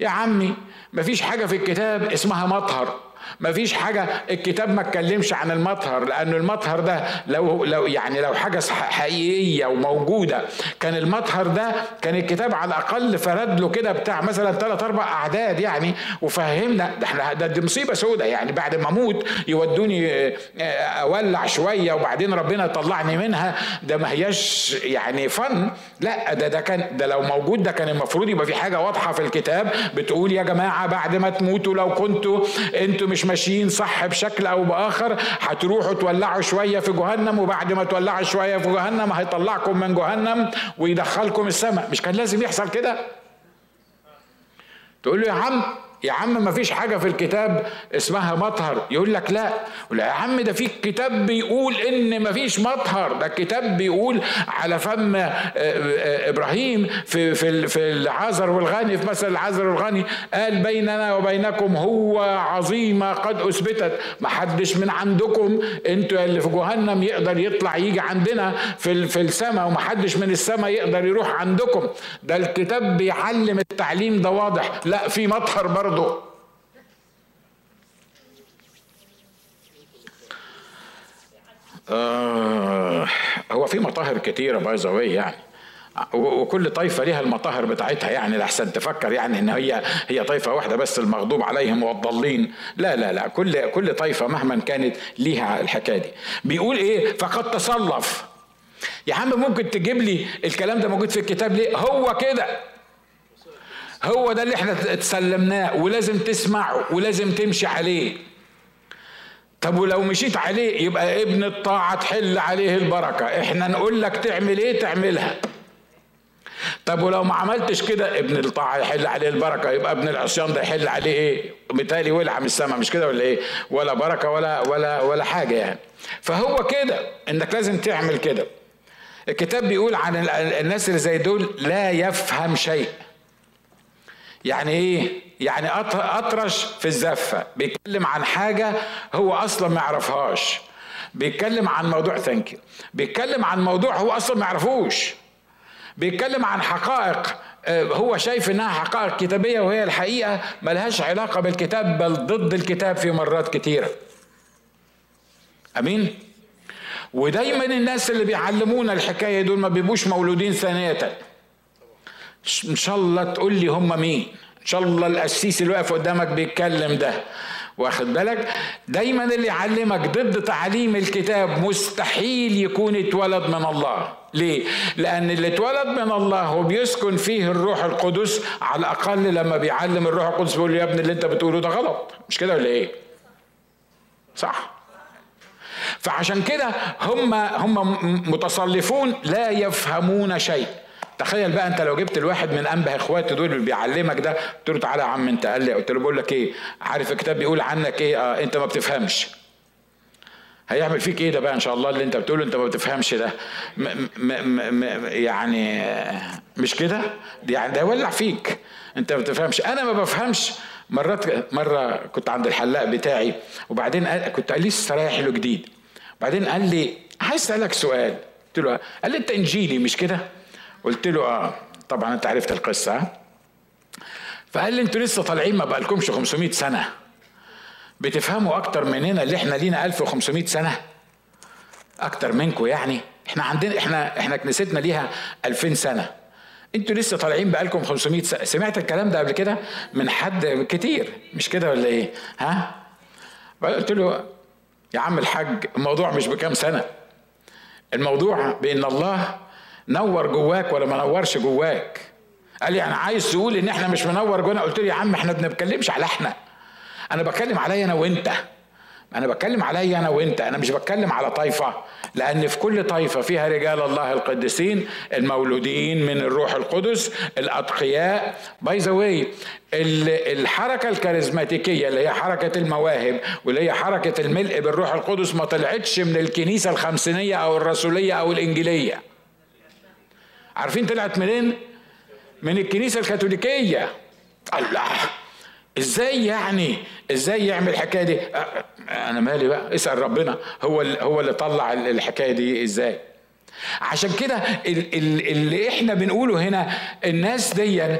يا عمي مفيش حاجة في الكتاب اسمها مطهر. ما فيش حاجة الكتاب ما اتكلمش عن المطهر لأن المطهر ده لو لو يعني لو حاجة حقيقية وموجودة كان المطهر ده كان الكتاب على الأقل فرد له كده بتاع مثلا ثلاث أربع أعداد يعني وفهمنا ده إحنا ده دي مصيبة سودة يعني بعد ما أموت يودوني آه، أولع شوية وبعدين ربنا يطلعني منها ده ما هياش يعني فن لا ده ده كان ده لو موجود ده كان المفروض يبقى في حاجة واضحة في الكتاب بتقول يا جماعة بعد ما تموتوا لو كنتوا أنتوا مش ماشيين صح بشكل أو بآخر هتروحوا تولعوا شوية في جهنم وبعد ما تولعوا شوية في جهنم هيطلعكم من جهنم ويدخلكم السماء. مش كان لازم يحصل كده؟ تقول له يا عم يا عم ما فيش حاجة في الكتاب اسمها مطهر. يقول لك لا. لا يا عم ده في كتاب بيقول إن ما فيش مطهر. ده الكتاب بيقول على فم آه، آه، إبراهيم في في في العازر والغني في مثل العازر والغني قال بيننا وبينكم هو عظيمة قد أثبتت. ما حدش من عندكم أنتوا اللي في جهنم يقدر يطلع يجي عندنا في في السماء وما حدش من السماء يقدر يروح عندكم. ده الكتاب بيعلم التعليم ده واضح. لا في مطهر برضه. برضه آه هو في مطاهر كتيرة باي ذا يعني. وكل طائفه ليها المطاهر بتاعتها يعني لحسن تفكر يعني إن هي هي طائفه واحدة بس المغضوب عليهم والضالين. لا لا لا كل كل طائفه مهما كانت ليها الحكاية دي. بيقول إيه؟ فقد تصلف. يا عم ممكن تجيب لي الكلام ده موجود في الكتاب ليه؟ هو كده. هو ده اللي إحنا تسلمناه ولازم تسمعه ولازم تمشي عليه. طب ولو مشيت عليه يبقى ابن الطاعة تحل عليه البركة. إحنا نقول لك تعمل إيه؟ تعملها. طب ولو ما عملتش كده ابن الطاعة يحل عليه البركة. يبقى ابن العصيان ده يحل عليه إيه؟ بالتالي ولع من السماء. مش كده ولا إيه؟ ولا بركة ولا ولا ولا حاجة يعني. فهو كده. انك لازم تعمل كده. الكتاب بيقول عن الناس اللي زي دول لا يفهم شيء. يعني إيه؟ يعني أطرش في الزفة. بيتكلم عن حاجة هو أصلا ما يعرفهاش. بيتكلم عن موضوع ثانك بيتكلم عن موضوع هو أصلا ما يعرفوش. بيتكلم عن حقائق. آه، هو شايف إنها حقائق كتابية وهي الحقيقة ملهاش علاقة بالكتاب بل ضد الكتاب في مرات كتيرة. أمين؟ ودايما الناس اللي بيعلمونا الحكاية دول ما بيبقوش مولودين ثانية. إن شاء الله تقول لي هم مين. إن شاء الله القسيس اللي واقف قدامك بيتكلم ده. واخد بالك؟ دايما اللي يعلمك ضد تعليم الكتاب مستحيل يكون اتولد من الله. ليه؟ لأن اللي اتولد من الله وبيسكن فيه الروح القدس على الأقل لما بيعلم الروح القدس بيقول له يا ابني اللي انت بتقوله ده غلط. مش كده ولا إيه؟ صح؟ فعشان كده هم هم متصلفون لا يفهمون شيء. تخيل بقى انت لو جبت الواحد من انبه اخواته دول اللي بيعلمك ده قلت له تعالى يا عم انت قال لي قلت له بقول لك إيه عارف الكتاب بيقول عنك إيه آه انت ما بتفهمش. هيعمل فيك إيه ده بقى ان شاء الله اللي انت بتقوله انت ما بتفهمش ده؟ م م م يعني مش كده؟ يعني ده يولع فيك. انت ما بتفهمش. أنا ما بفهمش. مرات مرة كنت عند الحلاق بتاعي وبعدين كنت لسه رايح له جديد. بعدين قال لي عايز أسألك سؤال. قلت له قال لي انت انجيلي مش كده؟ قلت له آه طبعا أنت عرفت القصة. فقال لي أنتوا لسه طالعين ما بقالكمش 500 سنة. بتفهموا أكتر مننا اللي إحنا لينا 1500 سنة؟ أكتر منكم يعني؟ إحنا عندنا إحنا إحنا كنيستنا ليها 2000 سنة. أنتوا لسه طالعين بقالكم 500 سنة. سمعت الكلام ده قبل كده من حد كتير مش كده ولا إيه؟ ها؟ قلت له يا عم الحاج الموضوع مش بكام سنة. الموضوع بإن الله نور جواك ولا ما نورش جواك؟ قال لي أنا عايز تقول إن إحنا مش منور جوانا. قلت له يا عم إحنا ما بنتكلمش على إحنا. أنا بتكلم عليا أنا وأنت. أنا بتكلم عليا أنا وأنت. أنا مش بتكلم على طائفه لأن في كل طائفه فيها رجال الله القديسين المولودين من الروح القدس الأتقياء. by the way الحركة الكاريزماتيكية اللي هي حركة المواهب واللي هي حركة الملء بالروح القدس ما طلعتش من الكنيسة الخمسينية أو الرسولية أو الإنجيلية. عارفين طلعت منين؟ من الكنيسة الكاثوليكية. الله! إزاي يعني؟ إزاي يعمل الحكاية دي؟ أنا مالي بقى؟ اسأل ربنا. هو هو اللي طلع الحكاية دي إزاي؟ عشان كده اللي إحنا بنقوله هنا الناس دي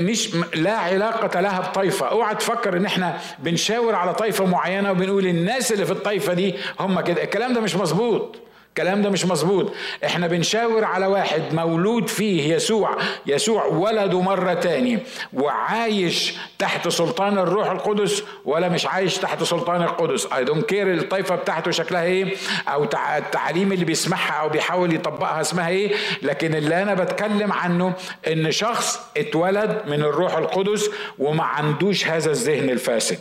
مش لا علاقة لها بطائفة أوعى تفكر إن إحنا بنشاور على طائفة معينة وبنقول الناس اللي في الطائفة دي هم كده. الكلام ده مش مظبوط. الكلام ده مش مظبوط. إحنا بنشاور على واحد مولود فيه يسوع يسوع ولده مرة تاني وعايش تحت سلطان الروح القدس ولا مش عايش تحت سلطان القدس. I don't care الطائفة بتاعته شكلها إيه أو التعاليم اللي بيسمعها أو بيحاول يطبقها اسمها إيه لكن اللي أنا بتكلم عنه إن شخص اتولد من الروح القدس وما عندوش هذا الذهن الفاسد.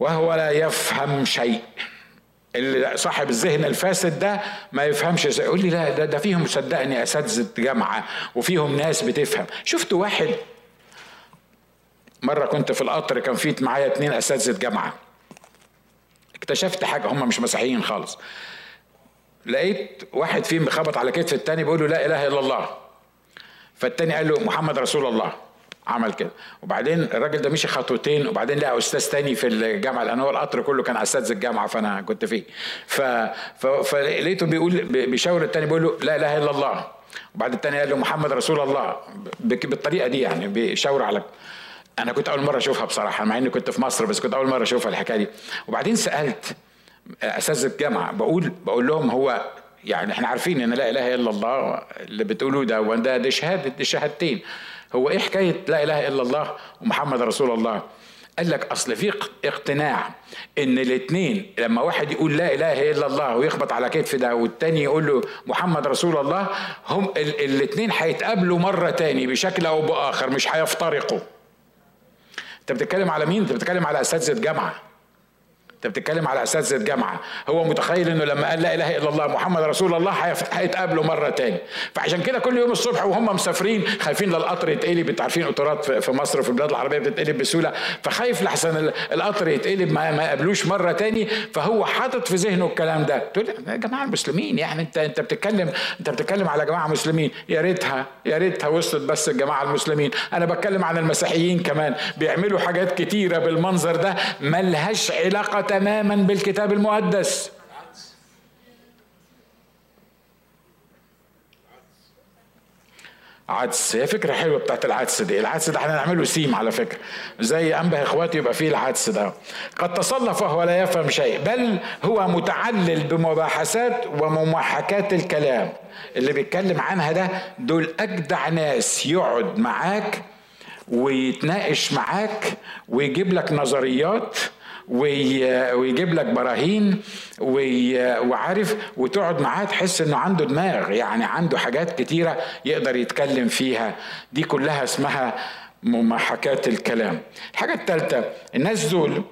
وهو لا يفهم شيء. اللي صاحب الذهن الفاسد ده ما يفهمش يقول لي لا ده, ده فيهم صدقني أساتذة جامعة وفيهم ناس بتفهم. شفت واحد مرة كنت في القطر كان في معايا اتنين أساتذة جامعة. اكتشفت حاجة هم مش مسيحيين خالص. لقيت واحد فيهم بخبط على كتف التاني بيقول له لا إله إلا الله. فالتاني قال له محمد رسول الله. عمل كده. وبعدين الراجل ده مشي خطوتين وبعدين لقى أستاذ تاني في الجامعة لأن هو القطر كله كان اساتذه الجامعة فأنا كنت فيه. ف... ف... فلقيته بيقول بيشاور التاني بيقول له لا إله إلا الله. وبعد التاني قال له محمد رسول الله. بالطريقة دي يعني بيشاور على أنا كنت أول مرة أشوفها بصراحة مع إني كنت في مصر بس كنت أول مرة أشوفها الحكاية دي. وبعدين سألت اساتذه الجامعة بقول بقول لهم هو يعني إحنا عارفين إن لا إله إلا الله اللي بتقولوه ده وده دي شهادة دي شهادتين. هو إيه حكاية لا إله إلا الله ومحمد رسول الله؟ قال لك أصل في اقتناع إن الاثنين لما واحد يقول لا إله إلا الله ويخبط على كتف ده والتاني يقول له محمد رسول الله هم الاثنين هيتقابلوا مرة تاني بشكل أو بآخر مش هيفترقوا. أنت بتتكلم على مين؟ أنت بتتكلم على اساتذه جامعة. انت بتتكلم على اساتذه جامعه هو متخيل إنه لما قال لا إله إلا الله محمد رسول الله هيتقابلوا مرة تاني. فعشان كده كل يوم الصبح وهم مسافرين خايفين للقطر يتقلب أنتوا عارفين قطارات في مصر وفي البلاد العربية بتتقلب بسهولة. فخايف لحسن القطر يتقلب ما, ما يقابلوش مرة تاني. فهو حاطط في ذهنه الكلام ده. تقول يا جماعة المسلمين يعني انت انت بتتكلم انت بتتكلم على جماعة مسلمين. يا ريتها يا ريتها وصلت بس الجماعة المسلمين. أنا بتكلم عن المسيحيين كمان. بيعملوا حاجات كتيرة بالمنظر ده ملهاش علاقة تماما بالكتاب المقدس. عدس. هي فكرة حلوة بتاعت العدس دي. العدس ده إحنا نعمله سيم على فكرة. زي أنبه إخواتي يبقى فيه العدس ده. قد تصلف وهو لا يفهم شيء بل هو متعلل بمباحثات وممحكات الكلام. اللي بيتكلم عنها ده دول أجدع ناس يقعد معاك ويتناقش معاك ويجيب لك نظريات ويجيب لك براهين وعارف وتقعد معاه تحس إنه عنده دماغ يعني عنده حاجات كتيرة يقدر يتكلم فيها. دي كلها اسمها ممحكات الكلام. الحاجة الثالثه الناس دول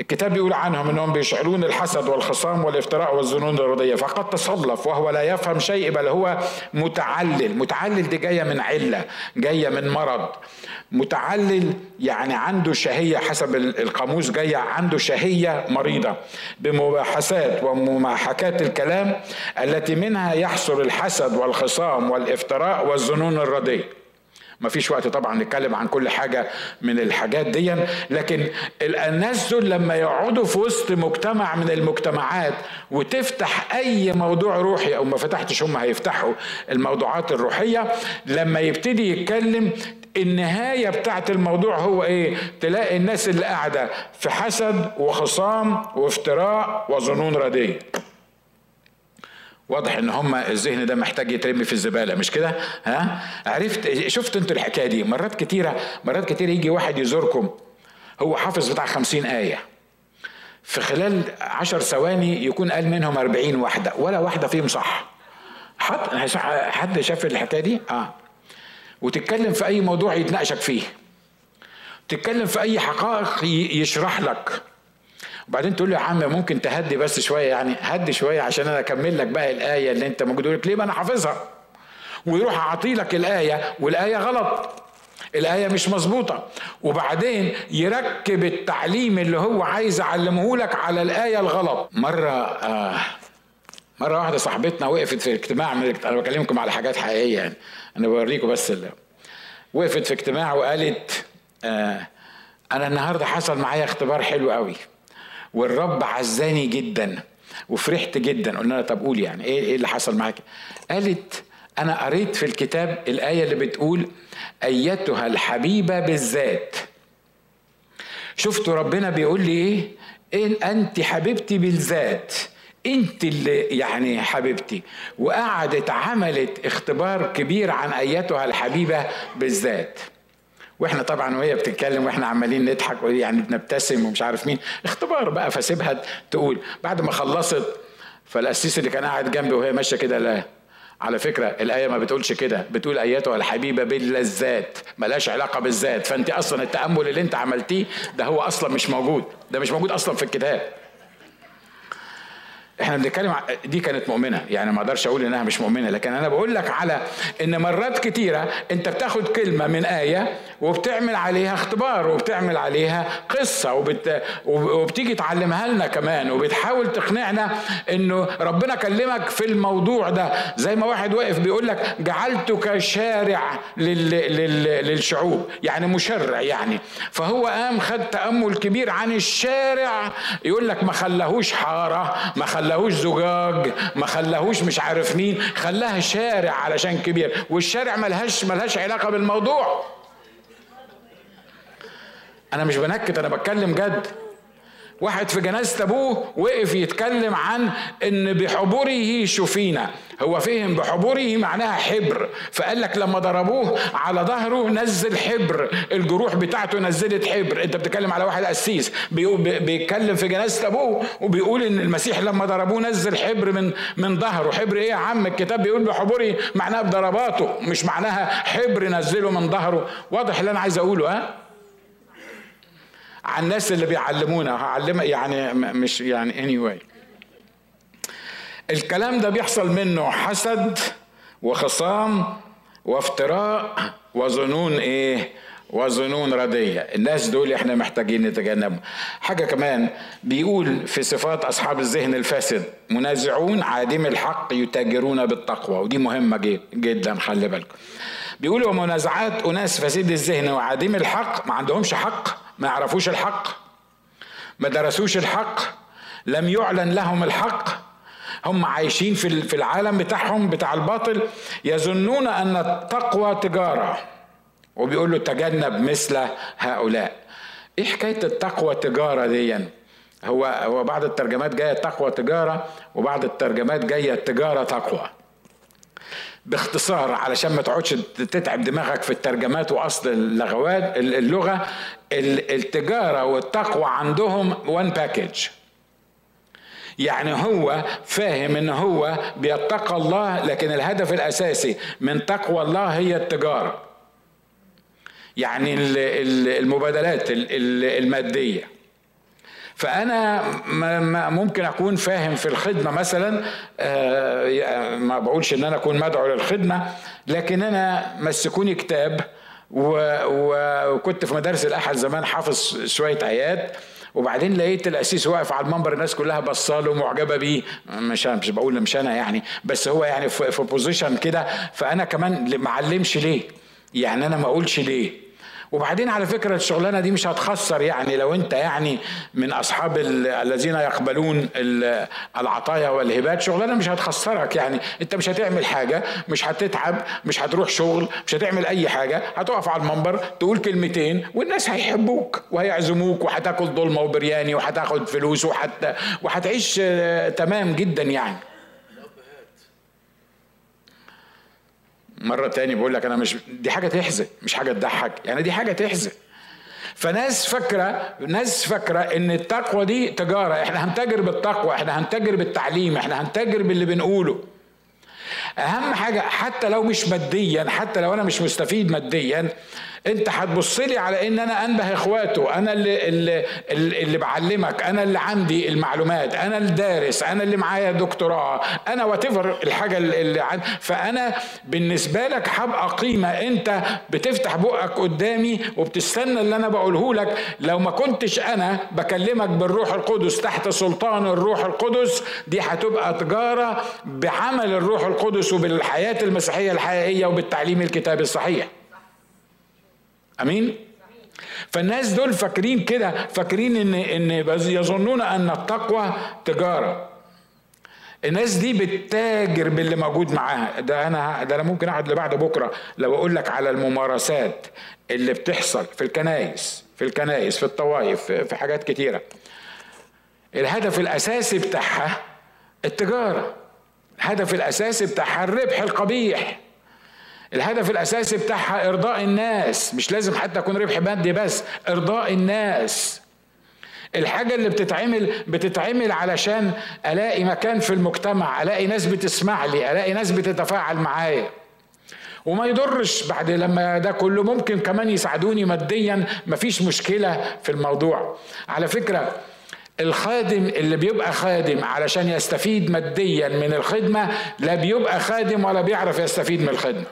الكتاب بيقول عنهم إنهم بيشعلون الحسد والخصام والإفتراء والظنون الرضيه فقد تصلف وهو لا يفهم شيء بل هو متعلل. متعلل دي جاية من علة جاية من مرض. متعلل يعني عنده شهية حسب القاموس جاية عنده شهية مريضة. بمباحثات ومماحكات الكلام التي منها يحصل الحسد والخصام والإفتراء والظنون الرديه ما فيش وقت طبعا نتكلم عن كل حاجة من الحاجات دي لكن دول لما يقعدوا في وسط مجتمع من المجتمعات وتفتح أي موضوع روحي أو ما فتحتش هم هيفتحوا الموضوعات الروحية لما يبتدي يتكلم النهاية بتاعت الموضوع هو إيه؟ تلاقي الناس اللي قاعدة في حسد وخصام وافتراء وظنون ردية. واضح إن هم الذهن ده محتاج يترمي في الزبالة مش كده؟ ها؟ عرفت؟ شفت أنتوا الحكاية دي؟ مرات كتيرة مرات كتير يجي واحد يزوركم هو حافظ بتاع خمسين آية. في خلال عشر ثواني يكون قال منهم أربعين واحدة ولا واحدة فيهم صح. حد حد شاف الحكاية دي؟ آه. وتتكلم في أي موضوع يتناقشك فيه. تتكلم في أي حقائق يشرح لك. وبعدين تقول له يا عم ممكن تهدي بس شوية يعني هدي شوية عشان أنا أكمل لك بقى الآية اللي أنت موجود لك ليه؟ ما أنا حافظها. ويروح أعطي لك الآية والآية غلط. الآية مش مظبوطة. وبعدين يركب التعليم اللي هو عايز يعلمه لك على الآية الغلط. مرة آه مرة واحدة صاحبتنا وقفت في اجتماع أنا بكلمكم على حاجات حقيقية يعني. أنا بوريكم بس اللي. وقفت في اجتماع وقالت آه أنا النهاردة حصل معايا اختبار حلو قوي والرب عزاني جدا وفرحت جدا. قلنا لها طب قولي يعني إيه إيه اللي حصل معاك؟ قالت أنا قريت في الكتاب الآية اللي بتقول أيتها الحبيبه بالذات. شفتوا ربنا بيقول لي إيه؟ إن أنت حبيبتي بالذات. أنت اللي يعني حبيبتي. وقعدت عملت اختبار كبير عن أيتها الحبيبة بالذات. وإحنا طبعا وهي بتتكلم وإحنا عمالين نضحك يعني بنبتسم ومش عارف مين. اختبار بقى فسيبها تقول. بعد ما خلصت فالقسيس اللي كان قاعد جنبي وهي ماشية كده لا. على فكرة الآية ما بتقولش كده. بتقول أيتها الحبيبة باللذات ملهاش علاقة بالذات. فأنت أصلا التأمل اللي أنت عملتيه ده هو أصلا مش موجود. ده مش موجود أصلا في الكتاب. إحنا بنتكلم دي كانت مؤمنة. يعني ما أقدرش أقول إنها مش مؤمنة. لكن أنا بقول لك على إن مرات كتيرة أنت بتاخد كلمة من آية وبتعمل عليها اختبار وبتعمل عليها قصة وبت... وبتيجي تعلمها لنا كمان وبتحاول تقنعنا إنه ربنا كلمك في الموضوع ده. زي ما واحد واقف بيقول لك جعلتك شارع لل... لل... للشعوب. يعني مشرع يعني. فهو قام خد تأمل كبير عن الشارع. يقول لك ما خلاهوش حارة ما خلاهوش زجاج ما خلاهوش مش عارف مين خلاها شارع علشان كبير. والشارع ملهاش ملهاش علاقة بالموضوع. أنا مش بنكت أنا بتكلم جد. واحد في جنازة أبوه وقف يتكلم عن إن بحبره شفينا. هو فهم بحبره معناها حبر. فقال لك لما ضربوه على ظهره نزل حبر. الجروح بتاعته نزلت حبر. أنت بتتكلم على واحد قسيس. بيتكلم في جنازة أبوه وبيقول إن المسيح لما ضربوه نزل حبر من من ظهره. حبر إيه يا عم؟ الكتاب بيقول بحبره معناها بضرباته مش معناها حبر نزله من ظهره. واضح اللي أنا عايز أقوله ها؟ عن الناس اللي بيعلمونا. هعلم يعني مش يعني anyway. الكلام ده بيحصل منه حسد وخصام وافتراء وظنون إيه؟ وظنون ردية. الناس دول إحنا محتاجين نتجنبهم. حاجة كمان بيقول في صفات أصحاب الذهن الفاسد منازعون عادم الحق يتاجرون بالتقوى. ودي مهمة جدا خلي بالكم. بيقولوا ومنازعات أناس فاسد الذهن وعادم الحق ما عندهمش حق ما يعرفوش الحق ما درسوش الحق لم يعلن لهم الحق. هم عايشين في في العالم بتاعهم بتاع الباطل يظنون أن التقوى تجارة. وبيقول له تجنب مثل هؤلاء. إيه حكاية التقوى تجارة دي هو هو بعض الترجمات جاية تقوى تجارة وبعض الترجمات جاية تجارة تقوى. باختصار علشان ما تقعدش تتعب دماغك في الترجمات وأصل اللغوات اللغة التجارة والتقوى عندهم وان باكج يعني هو فاهم إن هو بيتقى الله لكن الهدف الأساسي من تقوى الله هي التجارة. يعني المبادلات المادية. فأنا ممكن أكون فاهم في الخدمة مثلا آه، ما بقولش إن أنا أكون مدعو للخدمة لكن أنا مسكوني كتاب وكنت في مدارس الأحد زمان حافظ شوية آيات وبعدين لقيت الاسيس واقف على المنبر الناس كلها بصاله معجبة بيه. مش أنا مش بقول مش أنا يعني بس هو يعني في بوزيشن كده. فأنا كمان ما علمش ليه؟ يعني أنا ما أقولش ليه؟ وبعدين على فكرة الشغلانة دي مش هتخسر يعني لو انت يعني من أصحاب الذين يقبلون العطايا والهبات شغلانة مش هتخسرك يعني. انت مش هتعمل حاجة مش هتتعب مش هتروح شغل مش هتعمل أي حاجة هتقف على المنبر تقول كلمتين والناس هيحبوك وهيعزموك وهتاكل ضلمة وبرياني وهتاخد فلوس وحتى وهتعيش تمام جدا يعني. مرة تاني بقول لك أنا مش دي حاجة تحزن مش حاجة تضحك يعني دي حاجة تحزن. فناس فاكرة ناس فاكرة إن التقوى دي تجارة إحنا هنتاجر بالتقوى إحنا هنتاجر بالتعليم إحنا هنتاجر باللي بنقوله. أهم حاجة حتى لو مش ماديا حتى لو أنا مش مستفيد ماديا انت هتبص لي على ان أنا انبه اخواته أنا اللي, اللي, اللي بعلمك أنا اللي عندي المعلومات أنا الدارس أنا اللي معايا دكتوراه أنا واتيفر الحاجة اللي عندي فانا بالنسبة لك هبقى قيمة. انت بتفتح بقك قدامي وبتستنى اللي أنا بقوله لك. لو ما كنتش أنا بكلمك بالروح القدس تحت سلطان الروح القدس دي هتبقى تجارة بعمل الروح القدس وبالحياة المسيحية الحقيقية وبالتعليم الكتابي الصحيح. أمين؟ فالناس دول فاكرين كده فاكرين إن إن يظنون أن التقوى تجارة. الناس دي بتتاجر باللي موجود معاها. ده أنا ده أنا ممكن أقعد لبعد بكرة. لو أقول لك على الممارسات اللي بتحصل في الكنايس في الكنايس في الطوائف في حاجات كتيرة. الهدف الأساسي بتاعها التجارة. الهدف الأساسي بتاعها الربح القبيح. الهدف الأساسي بتاعها إرضاء الناس مش لازم حتى يكون ربح مادي بس إرضاء الناس. الحاجة اللي بتتعمل بتتعمل علشان ألاقي مكان في المجتمع ألاقي ناس بتسمع لي ألاقي ناس بتتفاعل معايا. وما يضرش بعد لما ده كله ممكن كمان يساعدوني ماديا مفيش مشكلة في الموضوع. على فكرة الخادم اللي بيبقى خادم علشان يستفيد ماديا من الخدمة لا بيبقى خادم ولا بيعرف يستفيد من الخدمة.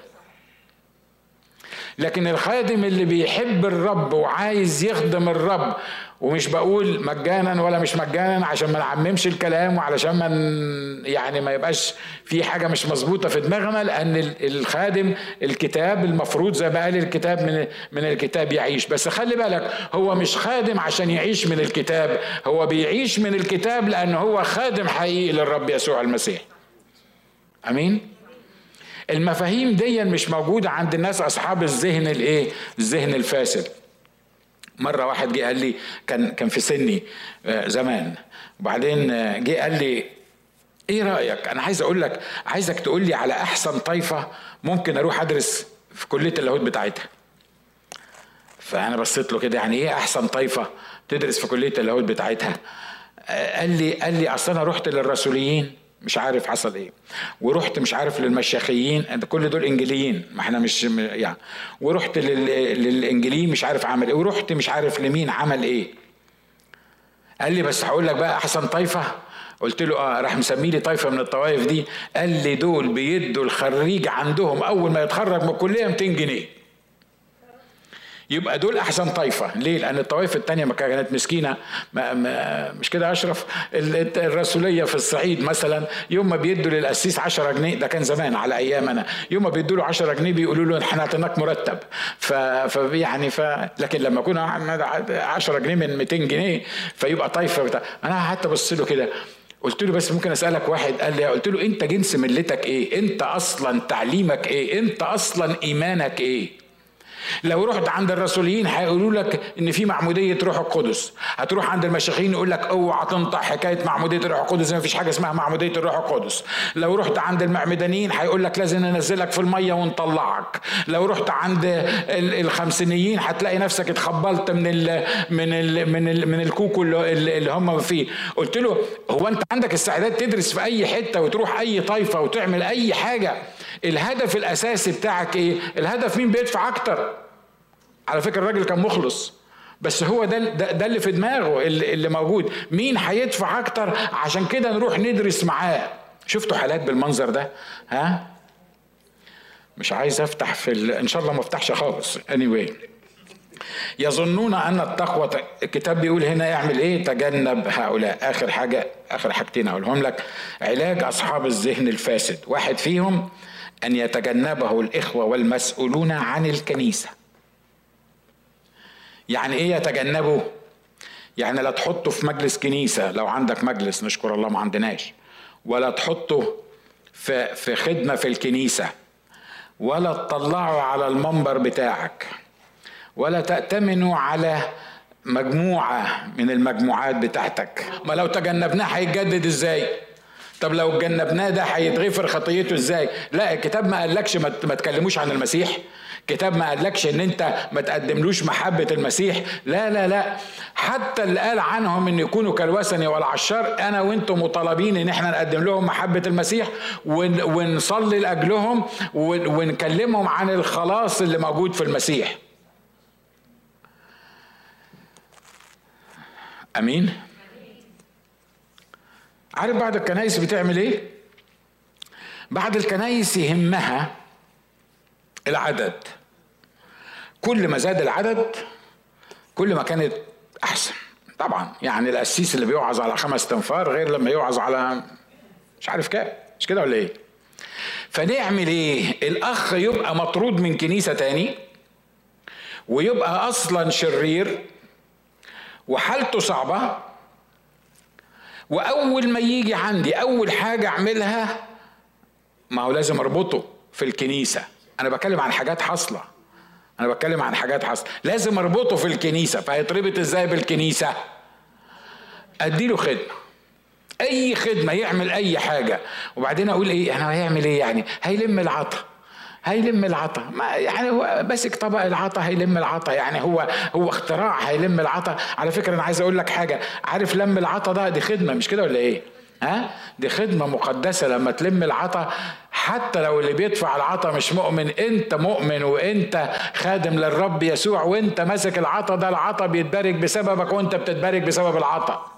لكن الخادم اللي بيحب الرب وعايز يخدم الرب ومش بقول مجانا ولا مش مجانا عشان ما نعممش الكلام وعلشان ما يعني ما يبقاش في حاجة مش مظبوطة في دماغنا لأن الخادم الكتاب المفروض زي ما قال الكتاب من من الكتاب يعيش. بس خلي بالك هو مش خادم عشان يعيش من الكتاب هو بيعيش من الكتاب لأن هو خادم حقيقي للرب يسوع المسيح. آمين؟ المفاهيم دي مش موجودة عند الناس أصحاب الذهن الإيه؟ الذهن الفاسد. مرة واحد جه قال لي كان كان في سني آه، زمان وبعدين آه، جه قال لي إيه رأيك؟ أنا عايز أقول لك عايزك تقول لي على أحسن طائفة ممكن أروح أدرس في كلية اللاهوت بتاعتها. فأنا بصيت له كده يعني إيه أحسن طائفة تدرس في كلية اللاهوت بتاعتها؟ آه، قال لي قال لي أصل أنا رحت للرسوليين مش عارف حصل إيه. ورحت مش عارف للمشاخيين كل دول إنجليين ما إحنا مش يعني. ورحت للإنجليين مش عارف عمل إيه. ورحت مش عارف لمين عمل إيه. قال لي بس هقول لك بقى أحسن طايفة؟ قلت له آه راح مسمي لي طائفه من الطوائف دي. قال لي دول بيدوا الخريج عندهم أول ما يتخرج من الكلية 200 جنيه. يبقى دول أحسن طائفه ليه؟ لأن الطوائف الثانية ما كانت مسكينة. ما ما مش كده أشرف؟ الرسولية في الصعيد مثلا يوم ما بيدوا للقسيس 10 جنيه ده كان زمان على أيام أنا يوم ما بيدوا له 10 جنيه بيقولوا له إحنا اعطيناك مرتب. ف يعني ف لكن لما يكون 10 جنيه من 200 جنيه فيبقى طائفه بتاع. أنا حتى بص له كده. قلت له بس ممكن أسألك واحد؟ قال لي قلت له أنت جنس ملتك إيه؟ أنت أصلا تعليمك إيه؟ أنت أصلا إيمانك إيه؟ لو رحت عند الرسوليين هيقولوا لك إن في معمودية روح القدس. هتروح عند المشايخين يقول لك أوعى تنطق حكاية معمودية الروح القدس ما فيش حاجة اسمها معمودية الروح القدس. لو رحت عند المعمدانيين هيقول لك لازم ننزلك في المية ونطلعك. لو رحت عند الخمسينيين هتلاقي نفسك اتخبلت من ال من ال من ال من الكوكو اللي, اللي هم فيه. قلت له هو أنت عندك استعداد تدرس في أي حتة وتروح أي طائفه وتعمل أي حاجة؟ الهدف الأساسي بتاعك إيه؟ الهدف مين بيدفع أكتر؟ على فكرة الراجل كان مخلص بس هو ده ده, اللي في دماغه اللي, موجود. مين هيدفع أكتر؟ عشان كده نروح ندرس معاه. شفتوا حالات بالمنظر ده؟ ها؟ مش عايز أفتح في ال... إن شاء الله ما أفتحش خالص. Anyway. يظنون أن التقوى الكتاب بيقول هنا يعمل إيه؟ تجنب هؤلاء. آخر حاجة آخر حاجتين اقولهم لك. علاج أصحاب الذهن الفاسد. واحد فيهم أن يتجنبه الإخوة والمسؤولون عن الكنيسة. يعني إيه يتجنبوا يعني لا تحطه في مجلس كنيسة. لو عندك مجلس نشكر الله ما عندناش. ولا تحطه في في خدمة في الكنيسة. ولا تطلعه على المنبر بتاعك. ولا تأتمنوا على مجموعة من المجموعات بتاعتك. ما لو تجنبناه هيتجدد إزاي؟ طب لو اتجنبناه ده هيتغفر خطيته إزاي؟ لا الكتاب ما قالكش ما تكلموش عن المسيح. كتاب ما قالكش إن أنت ما تقدملوش محبة المسيح. لا لا لا. حتى اللي قال عنهم إن يكونوا كالوثني والعشار أنا وأنتم مطالبين إن إحنا نقدم لهم محبة المسيح ونصلي لأجلهم ونكلمهم عن الخلاص اللي موجود في المسيح. أمين؟ عارف بعد الكنايس بتعمل إيه؟ بعد الكنايس يهمها العدد. كل ما زاد العدد كل ما كانت أحسن. طبعا يعني القسيس اللي بيوعظ على خمس تنفار غير لما يوعظ على مش عارف كام. مش كده ولا إيه؟ فنعمل إيه؟ الأخ يبقى مطرود من كنيسة تاني ويبقى أصلا شرير وحالته صعبة وأول ما يجي عندي أول حاجة أعملها ما هو لازم أربطه في الكنيسة. أنا بتكلم عن حاجات حاصلة. أنا بتكلم عن حاجات حصل لازم أربطه في الكنيسة. فهيتربط إزاي بالكنيسة؟ أديله خدمة. أي خدمة يعمل أي حاجة. وبعدين أقول إيه؟ أنا هيعمل إيه يعني؟ هيلم العطا هيلم العطا. ما يعني هو ماسك طبق العطا هيلم العطا. يعني هو هو اختراع هيلم العطا. على فكرة أنا عايز أقول لك حاجة. عارف لم العطا ده دي خدمة مش كده ولا إيه؟ ها؟ دي خدمة مقدسة لما تلم العطا. حتى لو اللي بيدفع العطا مش مؤمن أنت مؤمن وأنت خادم للرب يسوع وأنت ماسك العطا ده العطا بيتبارك بسببك وأنت بتتبارك بسبب العطا.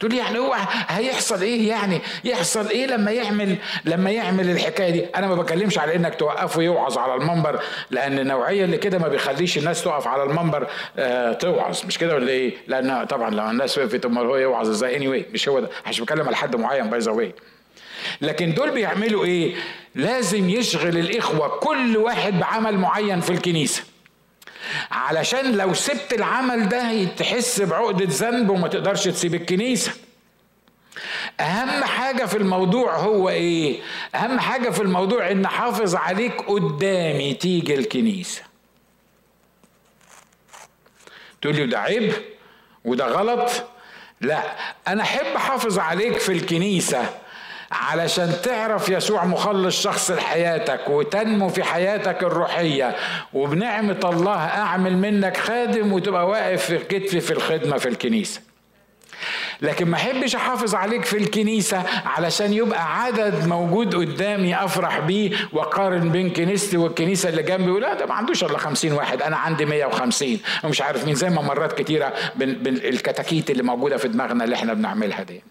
تقول يعني هو هيحصل إيه يعني؟ يحصل إيه لما يعمل لما يعمل الحكاية دي؟ أنا ما بكلمش على إنك توقفه يوعظ على المنبر لأن النوعية اللي كده ما بيخليش الناس تقف على المنبر آه توعظ مش كده ولا إيه؟ لأن طبعا لو الناس وقفت أمال هو يوعظ إزاي؟ اني anyway مش هو ده. مش بتكلم على حد معين باي ذا لكن دول بيعملوا إيه؟ لازم يشغل الإخوة كل واحد بعمل معين في الكنيسة. علشان لو سبت العمل ده تحس بعقدة ذنب وما تقدرش تسيب الكنيسة. أهم حاجة في الموضوع هو إيه؟ أهم حاجة في الموضوع إن حافظ عليك قدامي تيجي الكنيسة. تقول لي ده عيب وده غلط؟ لا أنا أحب أحافظ عليك في الكنيسة علشان تعرف يسوع مخلص شخص لحياتك وتنمو في حياتك الروحية. وبنعمة الله أعمل منك خادم وتبقى واقف في كتفي في الخدمة في الكنيسة. لكن ما أحبش أحافظ عليك في الكنيسة علشان يبقى عدد موجود قدامي أفرح بيه وأقارن بين كنيستي والكنيسة اللي جنبي. لا ده ما عندوش إلا 50 واحد. أنا عندي 150 ومش عارف مين. زي ما مرات كتيرة بالكتاكيت اللي موجودة في دماغنا اللي إحنا بنعملها دي.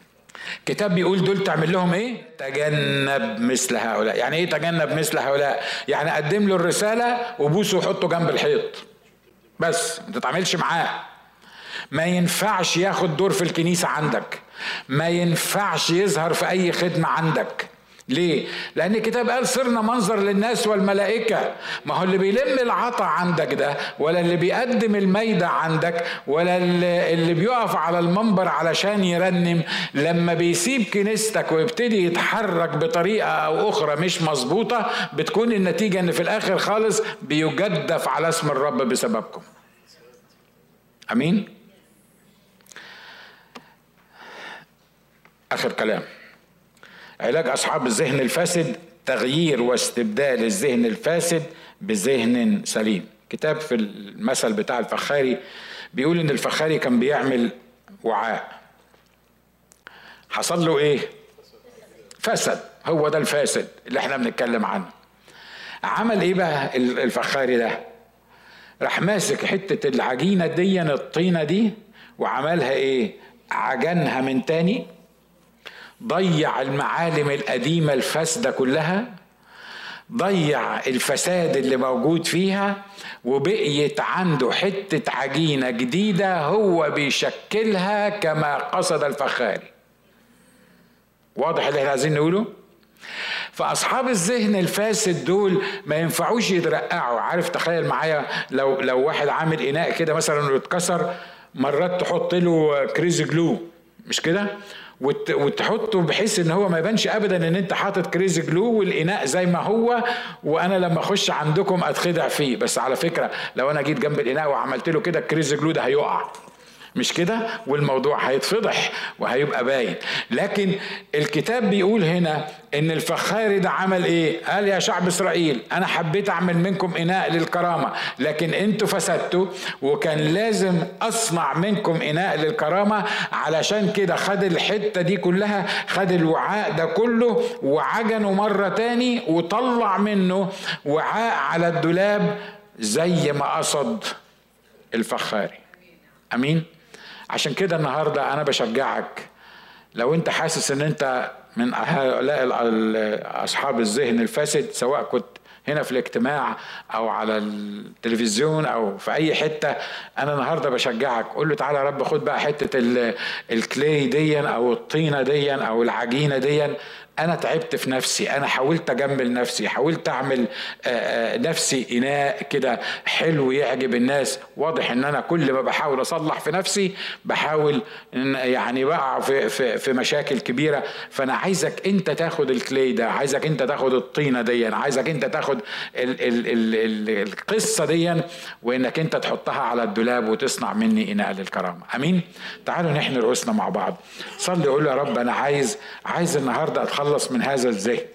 كتاب بيقول دول تعمل لهم إيه؟ تجنب مثل هؤلاء. يعني إيه تجنب مثل هؤلاء؟ يعني قدم له الرسالة وبوسه وحطه جنب الحيط. بس ما تتعاملش معاه. ما ينفعش ياخد دور في الكنيسة عندك. ما ينفعش يظهر في أي خدمة عندك. ليه؟ لأن الكتاب قال صرنا منظر للناس والملائكة ما هو اللي بيلم العطا عندك ده ولا اللي بيقدم الميدة عندك ولا اللي بيقف على المنبر علشان يرنم لما بيسيب كنيستك ويبتدي يتحرك بطريقة أو أخرى مش مظبوطة بتكون النتيجة إن في الآخر خالص بيجدف على اسم الرب بسببكم أمين؟ آخر كلام علاج أصحاب الذهن الفاسد تغيير واستبدال الذهن الفاسد بذهن سليم. كتاب في المثل بتاع الفخاري بيقول إن الفخاري كان بيعمل وعاء. حصل له إيه؟ فسد. هو ده الفاسد اللي إحنا بنتكلم عنه. عمل إيه بقى الفخاري ده؟ راح ماسك حتة العجينة دي الطينة دي وعملها إيه؟ عجنها من تاني ضيع المعالم القديمة الفاسدة كلها ضيع الفساد اللي موجود فيها وبقيت عنده حتة عجينة جديدة هو بيشكلها كما قصد الفخاري واضح اللي إحنا عايزين نقوله؟ فأصحاب الذهن الفاسد دول ما ينفعوش يترقعوا. عارف تخيل معايا لو لو واحد عامل إناء كده مثلا واتكسر مرات تحط له Krazy Glue مش كده؟ وتحطه بحيث إن هو ما يبانش ابدا إن أنت حاطط Krazy Glue والإناء زي ما هو وأنا لما أخش عندكم أتخدع فيه. بس على فكرة لو أنا جيت جنب الإناء وعملت له كده ال Krazy Glue ده هيقع. مش كده؟ والموضوع هيتفضح وهيبقى باين. لكن الكتاب بيقول هنا إن الفخاري ده عمل إيه؟ قال يا شعب إسرائيل أنا حبيت أعمل منكم إناء للكرامة لكن أنتوا فسدتوا وكان لازم أصنع منكم إناء للكرامة علشان كده خد الحتة دي كلها خد الوعاء ده كله وعجنه مرة تاني وطلع منه وعاء على الدولاب زي ما قصد الفخاري. أمين؟ عشان كده النهارده أنا بشجعك. لو انت حاسس ان انت من هؤلاء اصحاب الذهن الفاسد سواء كنت هنا في الاجتماع أو على التلفزيون أو في اي حتة أنا النهارده بشجعك. قول له تعالى يا رب خد بقى حتة الكلي ديا أو الطينة ديا أو العجينة ديا. أنا تعبت في نفسي أنا حاولت أجمل نفسي حاولت أعمل نفسي إناء كده حلو يعجب الناس. واضح إن أنا كل ما بحاول أصلح في نفسي بحاول يعني بقع في, في, في مشاكل كبيرة. فأنا عايزك أنت تاخد الكلي ده عايزك أنت تاخد الطينة دي عايزك أنت تاخد ال ال ال ال القصة دي وإنك أنت تحطها على الدولاب وتصنع مني إناء للكرامة. أمين؟ تعالوا نحن رؤوسنا مع بعض. صلي قول يا رب أنا عايز عايز النهارده أتخلص تتخلص من هذا الذهن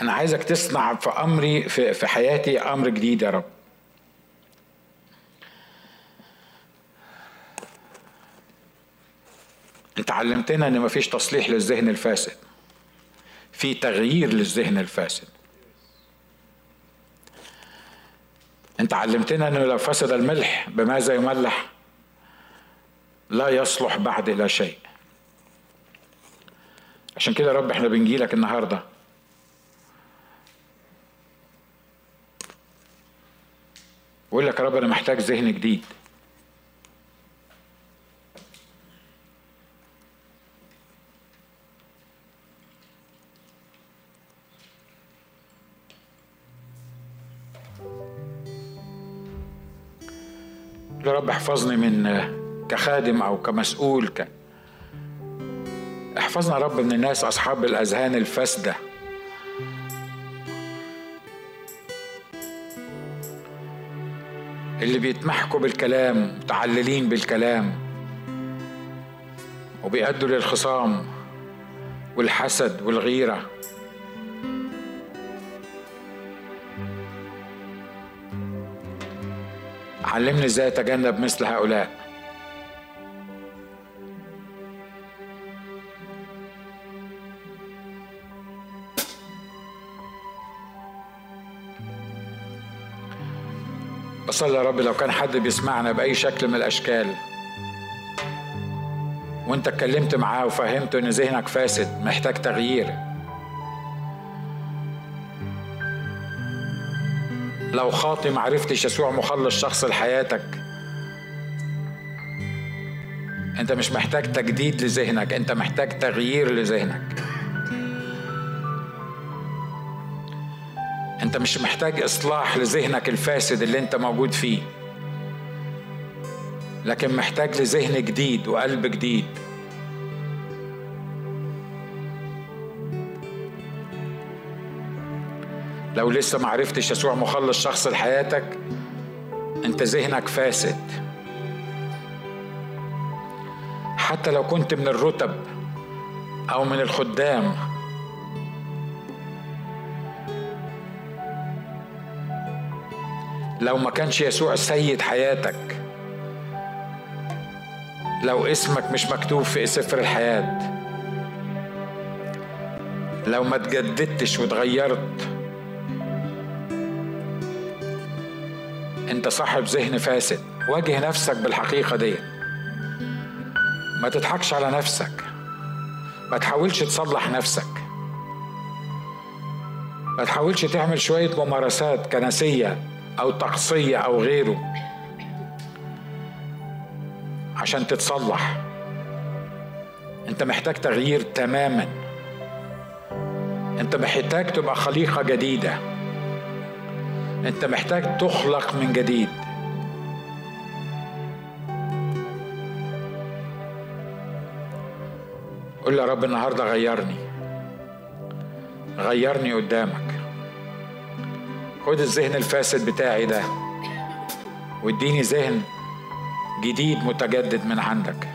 أنا عايزك تصنع في أمري في, في حياتي أمر جديد يا رب. أنت علمتنا إن مفيش تصليح للذهن الفاسد. في تغيير للذهن الفاسد. أنت علمتنا انه لو فسد الملح بماذا يملح؟ لا يصلح بعد إلى شيء. عشان كده يا رب إحنا بنجيلك النهارده. بقول لك يا رب أنا محتاج ذهن جديد. يا رب احفظني من كخادم أو كمسؤول ك احفظنا يا رب من الناس أصحاب الأذهان الفاسدة. اللي بيتمحكوا بالكلام متعللين بالكلام وبيأدوا للخصام والحسد والغيرة. علمني إزاي أتجنب مثل هؤلاء. بصلي يا رب لو كان حد بيسمعنا بأي شكل من الأشكال. وانت اتكلمت معاه وفهمته إن ذهنك فاسد محتاج تغيير. لو خاطي معرفتش يسوع مخلص شخص لحياتك انت مش محتاج تجديد لذهنك انت محتاج تغيير لذهنك. انت مش محتاج اصلاح لذهنك الفاسد اللي انت موجود فيه. لكن محتاج لذهن جديد وقلب جديد. لو لسه ما عرفتش يسوع مخلص شخص لحياتك انت ذهنك فاسد. حتى لو كنت من الرتب أو من الخدام لو ما كانش يسوع سيد حياتك لو اسمك مش مكتوب في سفر الحياة لو ما تجددتش وتغيرت انت صاحب ذهن فاسد. واجه نفسك بالحقيقة دي. ما تضحكش على نفسك. ما تحاولش تصلح نفسك. ما تحاولش تعمل شوية ممارسات كنسية. أو تقصية أو غيره عشان تتصلح. أنت محتاج تغيير تماما. أنت محتاج تبقى خليقة جديدة. أنت محتاج تخلق من جديد. قول يا رب النهارده غيرني. غيرني قدامك. خد الذهن الفاسد بتاعي ده واديني ذهن جديد متجدد من عندك.